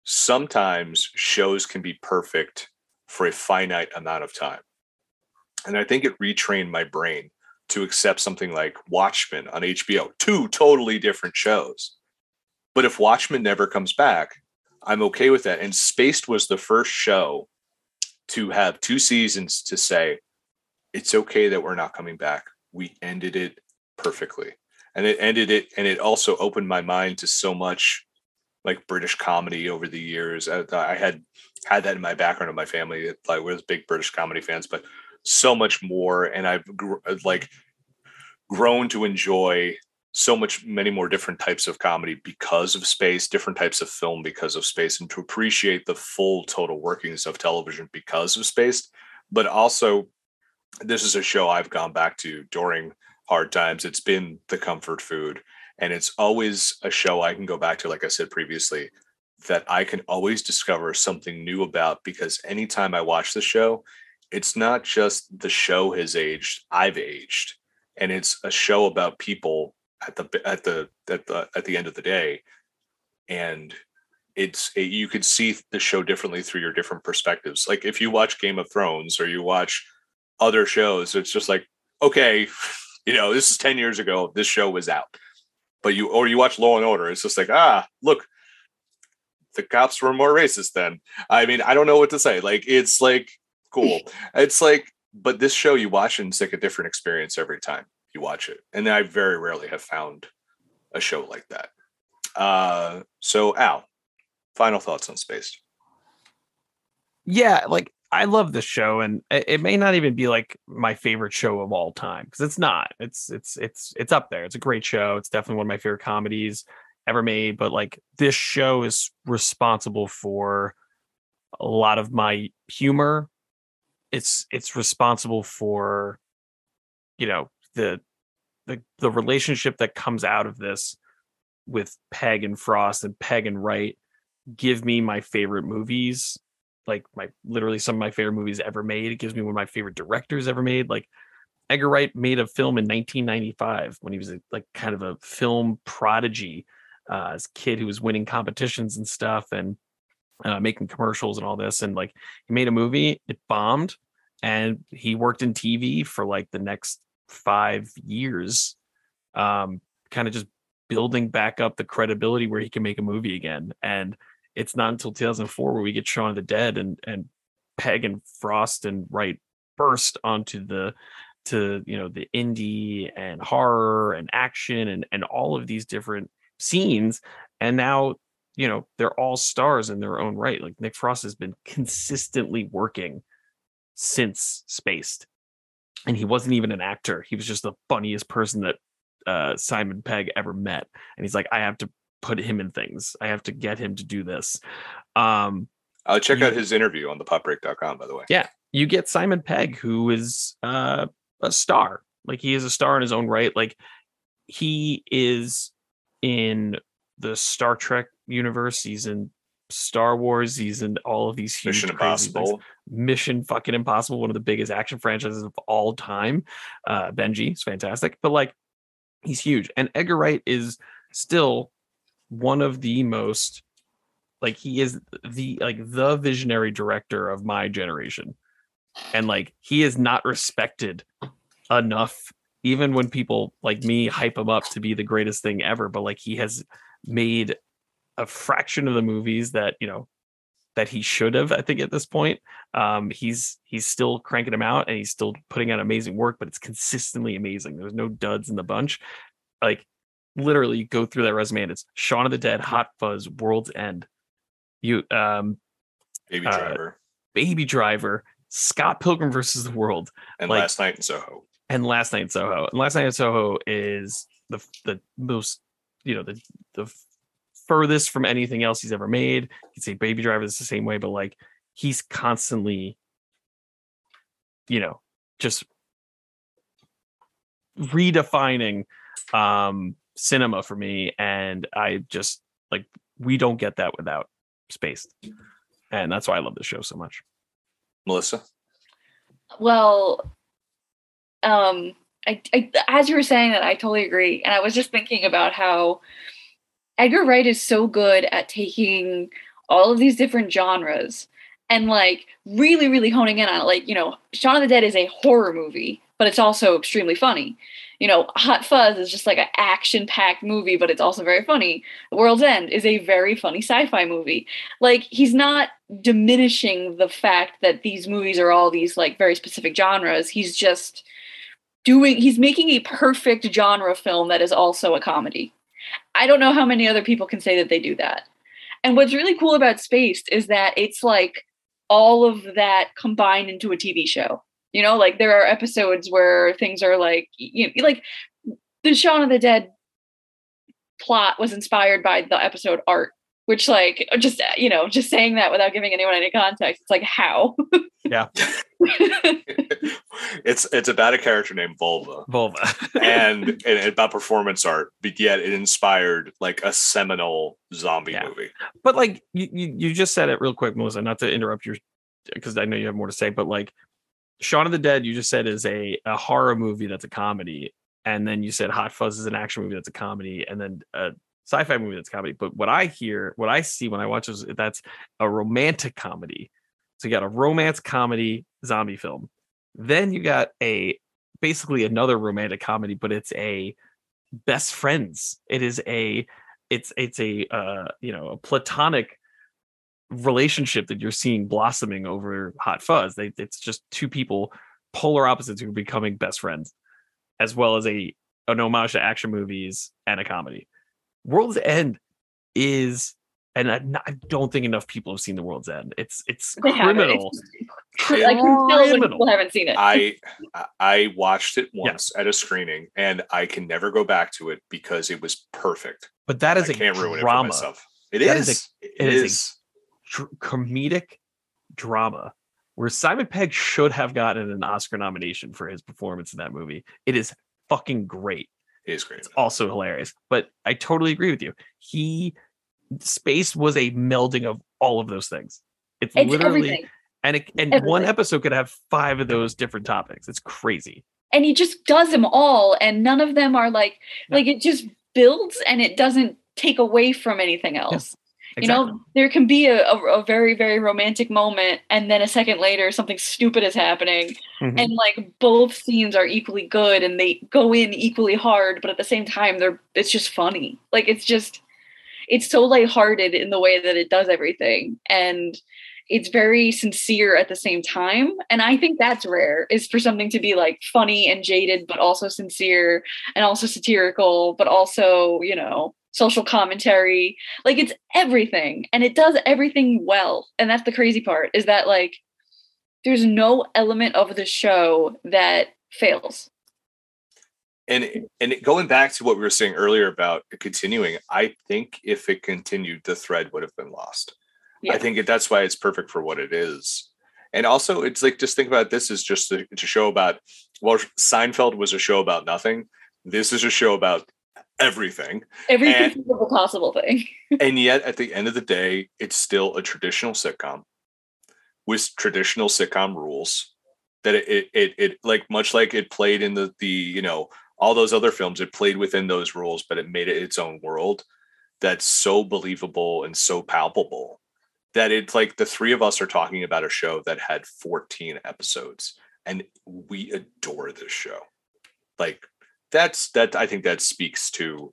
sometimes shows can be perfect for a finite amount of time. And I think it retrained my brain to accept something like Watchmen on HBO, two totally different shows. But if Watchmen never comes back, I'm okay with that. And Spaced was the first show to have two seasons to say, it's okay that we're not coming back. We ended it perfectly. And it ended it, and it also opened my mind to so much like British comedy over the years. I, I had had that in my background of my family. Like we're big British comedy fans, but so much more. And I've gr- like grown to enjoy so much many more different types of comedy because of space, different types of film because of space, and to appreciate the full total workings of television because of space. But also, this is a show I've gone back to during hard times. It's been the comfort food and it's always a show I can go back to, like I said previously, that I can always discover something new about because anytime I watch the show, it's not just the show has aged, I've aged. And it's a show about people at the at the at the at the end of the day. And it's it, you could see the show differently through your different perspectives. Like if you watch Game of Thrones or you watch other shows, it's just like, okay, you know, this is 10 years ago, this show was out but you or you watch Law and Order, it's just like ah, look, the cops were more racist then. I mean, I don't know what to say. Like it's like cool. It's like, but this show you watch and it's like a different experience every time you watch it, and I very rarely have found a show like that. Uh, so Al, final thoughts on Space? yeah, like I love this show, and it, it may not even be like my favorite show of all time because it's not. It's it's it's it's up there. It's a great show. It's definitely one of my favorite comedies ever made. But like this show is responsible for a lot of my humor. It's it's responsible for, you know, the the the relationship that comes out of this with Pegg and Frost and Pegg and Wright give me my favorite movies like my literally some of my favorite movies ever made. It gives me one of my favorite directors ever made. Like Edgar Wright made a film in 1995 when he was a, like kind of a film prodigy, uh, as kid who was winning competitions and stuff and uh, making commercials and all this. And like he made a movie, it bombed, and he worked in TV for like the next five years, um, kind of just building back up the credibility where he can make a movie again. And it's not until 2004 where we get Shaun of the Dead and and Pegg and Frost and Wright burst onto the to you know the indie and horror and action and and all of these different scenes. And now you know they're all stars in their own right. Like Nick Frost has been consistently working since Spaced and he wasn't even an actor he was just the funniest person that uh Simon Pegg ever met and he's like I have to put him in things. I have to get him to do this. Um, I'll check You- out his interview on the thepopbreak.com, by the way. Yeah. you get Simon Pegg, who is uh, a star. Like he is a star in his own right. Like he is in the Star Trek universe. He's in Star Wars. He's in all of these huge Mission crazy things. Mission fucking Impossible, one of the biggest action franchises of all time. Uh, Benji is fantastic, but like he's huge. And Edgar Wright is still one of the most like he is the like the visionary director of my generation. And like he is not respected enough even when people like me hype him up to be the greatest thing ever, but like he has made a fraction of the movies that, you know, that he should have, I think, at this point. Um, he's he's still cranking them out and he's still putting out amazing work, but it's consistently amazing. There's no duds in the bunch. Like literally go through that resume and it's Shaun of the Dead, Hot Fuzz, World's End. You um Baby uh, Driver Baby Driver, Scott Pilgrim versus the World, and like- Last Night in Soho. and Last Night in Soho. And Last Night in Soho is the the most, you know, the the furthest from anything else he's ever made. You could say Baby Driver is the same way, but like he's constantly, you know, just redefining um cinema for me. And I just like we don't get that without Spaced. And that's why I love this show so much. Melissa. Well, um, I, I as you were saying that, I totally agree. And I was just thinking about how Edgar Wright is so good at taking all of these different genres and like really, really honing in on it. Like, you know, Shaun of the Dead is a horror movie, but it's also extremely funny. You know, Hot Fuzz is just like an action packed movie, but it's also very funny. The World's End is a very funny sci fi movie. Like, he's not diminishing the fact that these movies are all these like very specific genres. He's just doing, he's making a perfect genre film that is also a comedy. I don't know how many other people can say that they do that. And what's really cool about Spaced is that it's like all of that combined into a TV show. You know, like there are episodes where things are like, you know, like the Shaun of the Dead plot was inspired by the episode Art, which, like, just, you know, just saying that without giving anyone any context, it's like, how? Yeah. it's it's about a character named Vulva. Vulva. and, and about performance art, but yet it inspired like a seminal zombie Yeah. movie. but like you, you just said it real quick melissa not to interrupt your because i know you have more to say but like Shaun of the Dead, you just said is a, a horror movie that's a comedy, and then you said Hot Fuzz is an action movie that's a comedy, and then a sci-fi movie that's a comedy. But what I hear, what I see when I watch is that's a romantic comedy. So you got a romance comedy zombie film, then you got a basically another romantic comedy, but it's a best friends. It is a it's it's a uh you know a platonic relationship that you're seeing blossoming over hot fuzz. They, it's just two people polar opposites who are becoming best friends as well as a an homage to action movies and a comedy. World's end is and I, I don't think enough people have seen the world's end it's it's They haven't. criminal Cr- I can tell Criminal. people haven't seen it. I I watched it once at a screening, and I can never go back to it because it was perfect. but that is I a can't ruin it for drama myself. It That is. is It it is a- is. dr- comedic drama where Simon Pegg should have gotten an Oscar nomination for his performance in that movie. It is fucking great. It is great. It's also hilarious. But I totally agree with you. He Spaced was a melding of all of those things. It's, it's literally everything. and it, and one episode could have five of those different topics. It's crazy. and he just does them all and none of them are like No. like it just builds and it doesn't take away from anything else you know there can be a, a, a very very romantic moment and then a second later something stupid is happening Mhm. and like both scenes are equally good and they go in equally hard but at the same time they're it's just funny like it's just it's so lighthearted in the way that it does everything and it's very sincere at the same time and i think that's rare is for something to be like funny and jaded but also sincere and also satirical but also you know social commentary. Like it's everything and it does everything well and that's the crazy part is that like there's no element of the show that fails and and going back to what we were saying earlier about continuing, I think if it continued, the thread would have been lost. Yeah. I think that's why it's perfect for what it is. And also, it's like just think about this is just a, it's a show about. Well, Seinfeld was a show about nothing. This is a show about everything, every And- possible thing and yet at the end of the day, it's still a traditional sitcom. with traditional sitcom rules that it, it it it like much like it played in the the you know all those other films it played within those rules but it made it its own world that's so believable and so palpable that it's like the three of us are talking about a show that had 14 episodes and we adore this show. Like that's that i think that speaks to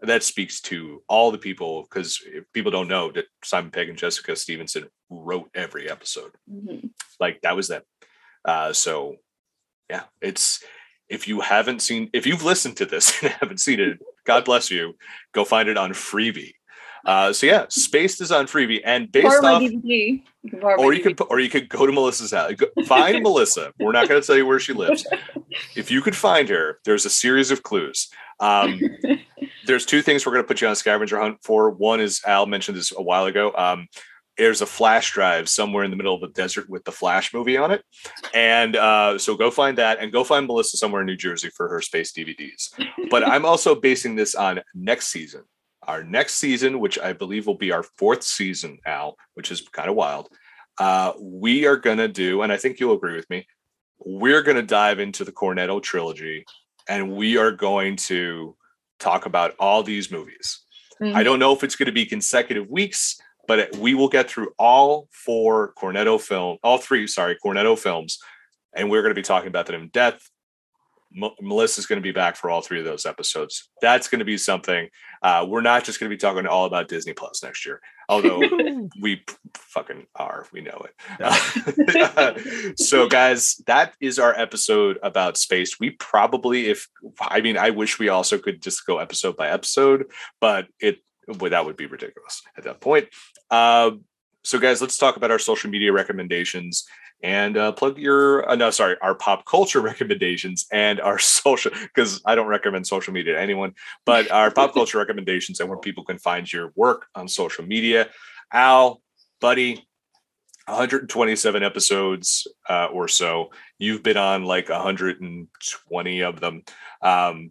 that speaks to all the people because people don't know that simon pegg and jessica stevenson wrote every episode. Mhm. like that was them. Uh so yeah it's if you haven't seen if you've listened to this and haven't seen it god bless you. Go find it on Freevee. Uh so yeah spaced is on Freevee and based Borrow off DVD. You or you could or you could go to melissa's house. Find melissa. We're not going to tell you where she lives. If you could find her there's a series of clues. Um there's two things we're going to put you on a scavenger hunt for. One is Al mentioned this a while ago. Um, there's a flash drive somewhere in the middle of the desert with the Flash movie on it, and uh, so go find that, and go find Melissa somewhere in New Jersey for her Spaced DVDs. But I'm also basing this on next season. Our next season, which I believe will be our fourth season, Al, which is kind of wild. Uh, we are going to do, and I think you'll agree with me. We're going to dive into the Cornetto trilogy, and we are going to talk about all these movies. Mhm. I don't know if it's going to be consecutive weeks, but it- we will get through all four Cornetto film, all three, sorry, Cornetto films, and we're going to be talking about them in depth. M- Melissa's going to be back for all three of those episodes. That's going to be something. Uh, we're not just going to be talking all about Disney Plus next year, although we p- fucking are. We know it. so, guys, that is our episode about Spaced. We probably, if I mean, I wish we also could just go episode by episode, but it well, that would be ridiculous at that point. Um, so, guys, let's talk about our social media recommendations and uh, plug your uh, no, sorry, our pop culture recommendations and our social because I don't recommend social media to anyone, but our pop culture recommendations and where people can find your work on social media. Al, buddy, 127 episodes uh, or so. You've been on like 120 of them. Um,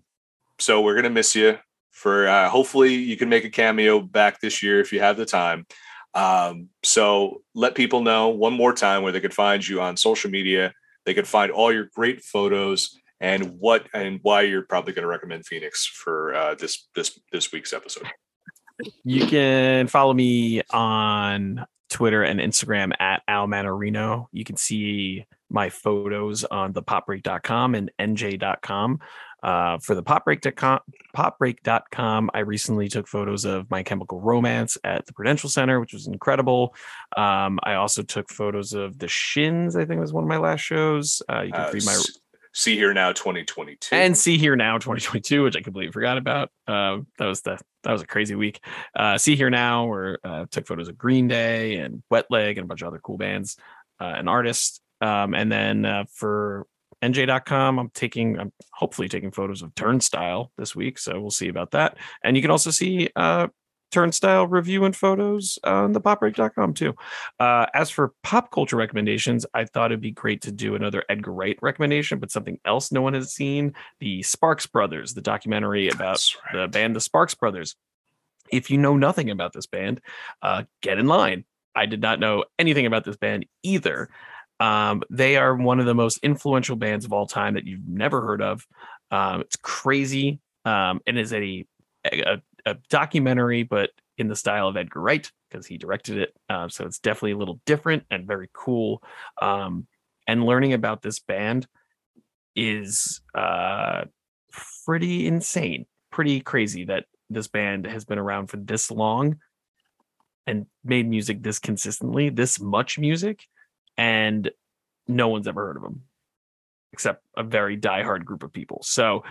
so we're gonna miss you. For uh, hopefully you can make a cameo back this year if you have the time. Um, so let people know one more time where they could find you on social media. They could find all your great photos and what and why you're probably going to recommend Phoenix for uh, this this this week's episode. You can follow me on Twitter and Instagram at almanarino. You can see my photos on the popbreak.com and nj.com. Uh, for the popbreak.com, popbreak.com, I recently took photos of my chemical romance at the Prudential Center, which was incredible. Um, I also took photos of the Shins, I think was one of my last shows. Uh, you can Uh, read my Sea.Hear.Now 2022 and Sea.Hear.Now 2022 which i completely forgot about um that was the that was a crazy week uh Sea.Hear.Now where uh took photos of green day and wet leg and a bunch of other cool bands uh, and artists um and then uh, for nj.com i'm taking i'm hopefully taking photos of turnstile this week so we'll see about that and you can also see uh turnstile review and photos on the popbreak.com too uh, as for pop culture recommendations, I thought it'd be great to do another Edgar Wright recommendation, but something else no one has seen the Sparks Brothers, the documentary about right. the band the Sparks Brothers. If you know nothing about this band, uh, get in line. I did not know anything about this band either. Um, they are one of the most influential bands of all time that you've never heard of. Um, it's crazy. Um, it is a, a a documentary, but in the style of Edgar Wright because he directed it. Uh, so it's definitely a little different and very cool. Um, and learning about this band is uh, pretty insane, pretty crazy that this band has been around for this long and made music this consistently, this much music, and no one's ever heard of them except a very diehard group of people. So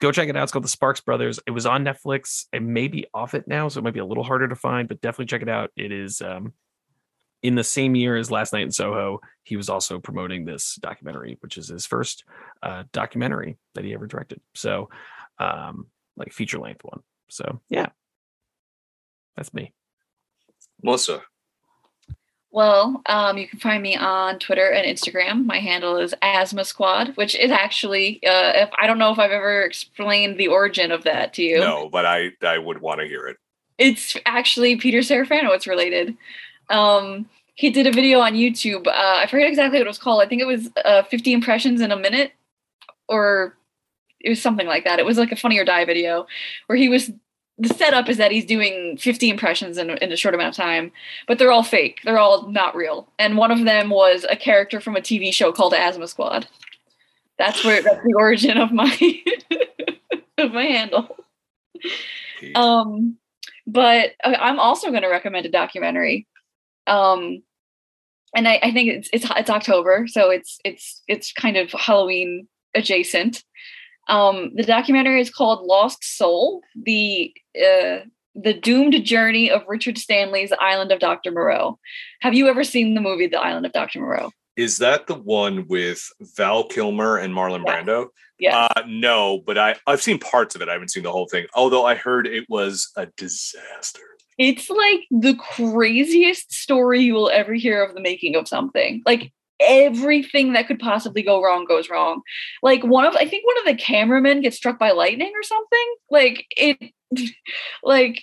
go check it out. It's called the Sparks Brothers. It was on Netflix. It may be off it now, so it might be a little harder to find, but definitely check it out. It is um, in the same year as Last Night in Soho. He was also promoting this documentary, which is his first uh, documentary that he ever directed. So, um, like feature length one. So, yeah, that's me. Melissa. Well, um, you can find me on Twitter and Instagram. My handle is Asthma Squad, which is actually, uh, if I don't know if I've ever explained the origin of that to you. No, but I I would want to hear it. It's actually Peter Serafinowicz. It's related. Um, he did a video on YouTube. Uh, I forget exactly what it was called. I think it was uh, 50 impressions in a minute, or it was something like that. It was like a funny or die video where he was. The setup is that he's doing 50 impressions in, in a short amount of time, but they're all fake. They're all not real. And one of them was a character from a TV show called Asthma Squad. That's where that's the origin of my of my handle. Um, but I'm also going to recommend a documentary. Um, and I, I think it's it's it's October, so it's it's it's kind of Halloween adjacent. Um, the documentary is called Lost Soul: the uh, the doomed journey of Richard Stanley's Island of Dr. Moreau. Have you ever seen the movie The Island of Dr. Moreau? Is that the one with Val Kilmer and Marlon Yeah. Brando? Yeah. Uh, no, but I I've seen parts of it. I haven't seen the whole thing. Although I heard it was a disaster. It's like the craziest story you will ever hear of the making of something. Like everything that could possibly go wrong goes wrong. Like one of I think one of the cameramen gets struck by lightning or something. Like it like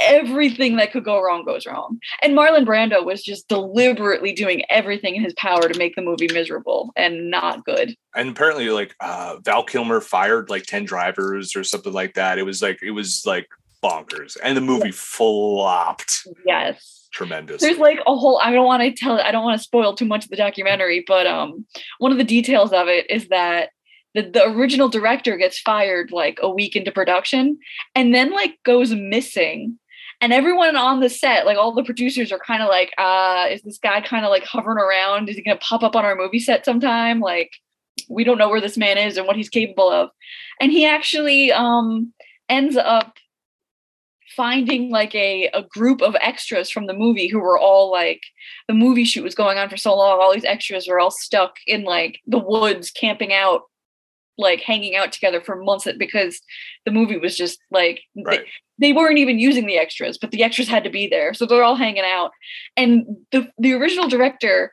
everything that could go wrong goes wrong. And Marlon Brando was just deliberately doing everything in his power to make the movie miserable and not good. And apparently, like uh, Val Kilmer fired like ten drivers or something like that. It was like it was like bonkers, and the movie flopped Yes. tremendous. there's like a whole i don't want to tell i don't want to spoil too much of the documentary but um one of the details of it is that the, the original director gets fired like a week into production and then like goes missing and everyone on the set like all the producers are kind of like uh is this guy kind of like hovering around is he gonna pop up on our movie set sometime like we don't know where this man is and what he's capable of and he actually um ends up finding like a, a group of extras from the movie who were all like the movie shoot was going on for so long all these extras were all stuck in like the woods camping out like hanging out together for months because the movie was just like Right. they, they weren't even using the extras but the extras had to be there so they're all hanging out and the the original director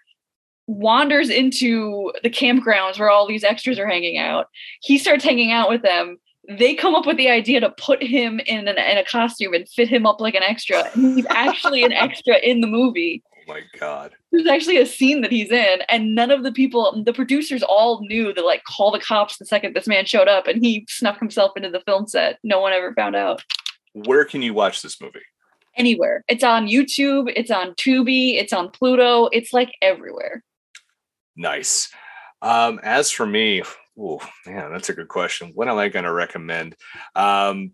wanders into the campgrounds where all these extras are hanging out he starts hanging out with them they come up with the idea to put him in, an, in a costume and fit him up like an extra. And he's actually an extra in the movie. oh my god! There's actually a scene that he's in, and none of the people, the producers all knew to like call the cops the second this man showed up, and he snuck himself into the film set. No one ever found out. Where can you watch this movie? Anywhere. It's on YouTube, it's on Tubi, it's on Pluto, it's like everywhere. Nice. Um, as for me, oh man, that's a good question. What am I going to recommend? Um,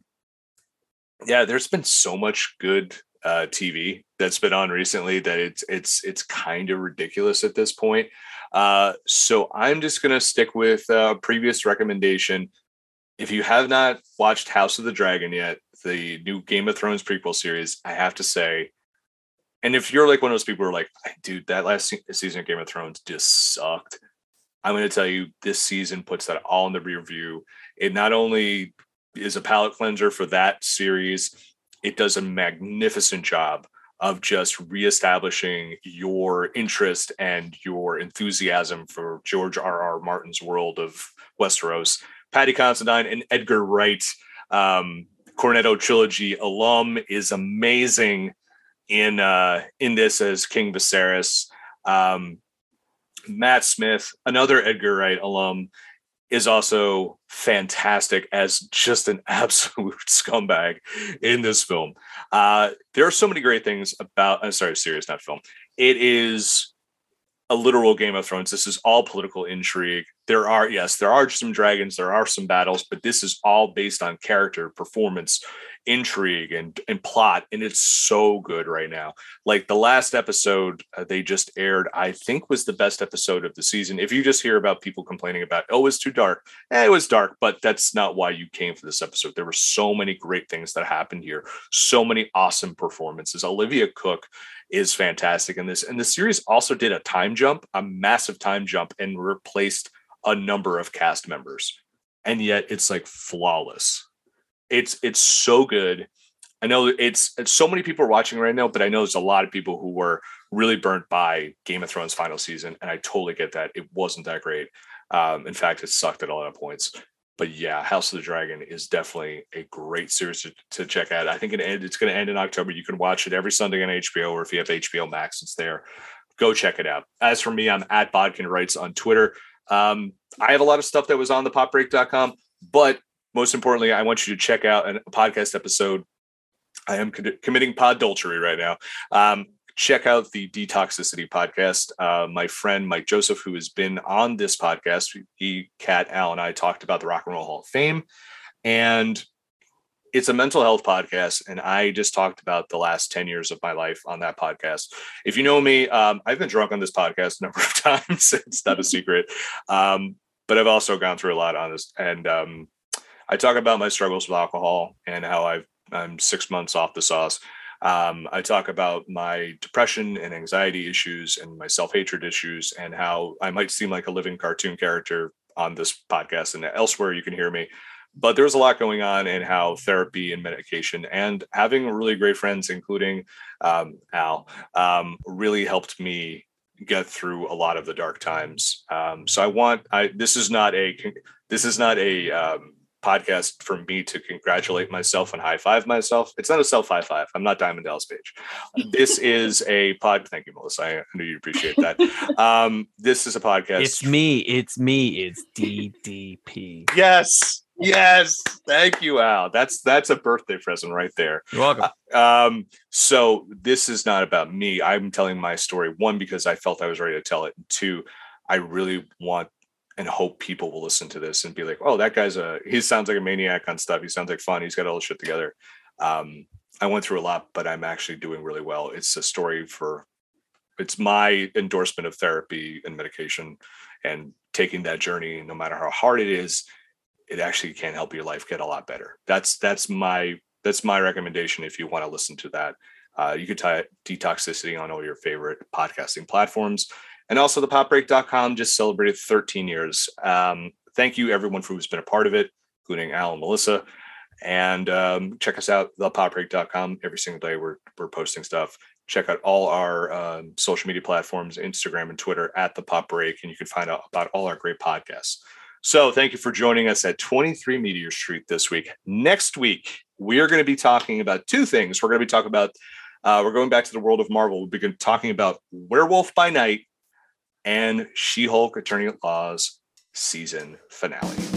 yeah, there's been so much good uh, TV that's been on recently that it's it's it's kind of ridiculous at this point. Uh, so I'm just going to stick with uh, previous recommendation. If you have not watched House of the Dragon yet, the new Game of Thrones prequel series, I have to say, and if you're like one of those people who are like, dude, that last se- season of Game of Thrones just sucked. I'm going to tell you, this season puts that all in the rear view. It not only is a palate cleanser for that series, it does a magnificent job of just reestablishing your interest and your enthusiasm for George R. R. Martin's world of Westeros. Paddy Considine and Edgar Wright, um, Cornetto trilogy alum, is amazing in uh, in this as King Viserys. Um, Matt Smith, another Edgar Wright alum, is also fantastic as just an absolute scumbag in this film. Uh, there are so many great things about. I'm sorry, serious, not film. It is a literal Game of Thrones. This is all political intrigue. There are yes, there are some dragons, there are some battles, but this is all based on character, performance, intrigue, and and plot, and it's so good right now. Like the last episode uh, they just aired i think was the best episode of the season. If you just hear about people complaining about oh it was too dark eh, it was dark but that's not why you came for this episode. There were so many great things that happened here. So many awesome performances. Olivia Cooke is fantastic in this and the series also did a time jump a massive time jump and replaced a number of cast members. And yet it's like flawless it's it's so good I know it's, it's so many people are watching right now, but I know there's a lot of people who were really burnt by Game of Thrones final season, and I totally get that. It wasn't that great. Um, in fact, it sucked at a lot of points. But yeah, House of the Dragon is definitely a great series to, to check out. I think it end, it's going to end in October. You can watch it every Sunday on HBO, or if you have HBO Max, it's there go check it out. As for me, I'm at Bodkin Writes on Twitter. Um, I have a lot of stuff that was on the popbreak.com, but most importantly, I want you to check out a podcast episode. I am co- committing poddultery right now. Um, check out the Detoxicity podcast. Uh, my friend Mike Joseph, who has been on this podcast, he, Kat, Al, and I talked about the Rock and Roll Hall of Fame. And it's a mental health podcast. And I just talked about the last 10 years of my life on that podcast. If you know me, um, I've been drunk on this podcast a number of times. it's not a secret. Um, but I've also gone through a lot on this. And um, I talk about my struggles with alcohol and how I've, I'm six months off the sauce. Um, I talk about my depression and anxiety issues and my self hatred issues and how I might seem like a living cartoon character on this podcast and elsewhere you can hear me. But there's a lot going on in how therapy and medication and having really great friends, including um, Al, um, really helped me get through a lot of the dark times. Um, so I want I this is not a this is not a um, podcast for me to congratulate myself and high five myself. It's not a self high five. I'm not Diamond Dallas Page. This is a pod. Thank you, Melissa. I knew you appreciate that. Um, this is a podcast. It's me. It's me. It's DDP. yes. Yes. Thank you, Al. That's that's a birthday present right there. You're welcome. Uh, um, so this is not about me. I'm telling my story, one, because I felt I was ready to tell it. And two, I really want and hope people will listen to this and be like, oh, that guy's a he sounds like a maniac on stuff. He sounds like fun. He's got all the shit together. Um, I went through a lot, but I'm actually doing really well. It's a story for it's my endorsement of therapy and medication and taking that journey, no matter how hard it is, it actually can help your life get a lot better. That's that's my that's my recommendation if you want to listen to that. Uh, you could type detoxicity on all your favorite podcasting platforms. And also the popbreak.com just celebrated 13 years. Um, thank you everyone who's been a part of it, including Al and Melissa. And um, check us out, thepopbreak.com. Every single day we're, we're posting stuff. Check out all our um, social media platforms, Instagram and Twitter at the Pop Break, and you can find out about all our great podcasts. So thank you for joining us at 23 Meteor Street this week. Next week, we are going to be talking about two things. We're going to be talking about, uh, we're going back to the world of Marvel. We'll be talking about Werewolf by Night and She Hulk Attorney at Law's season finale.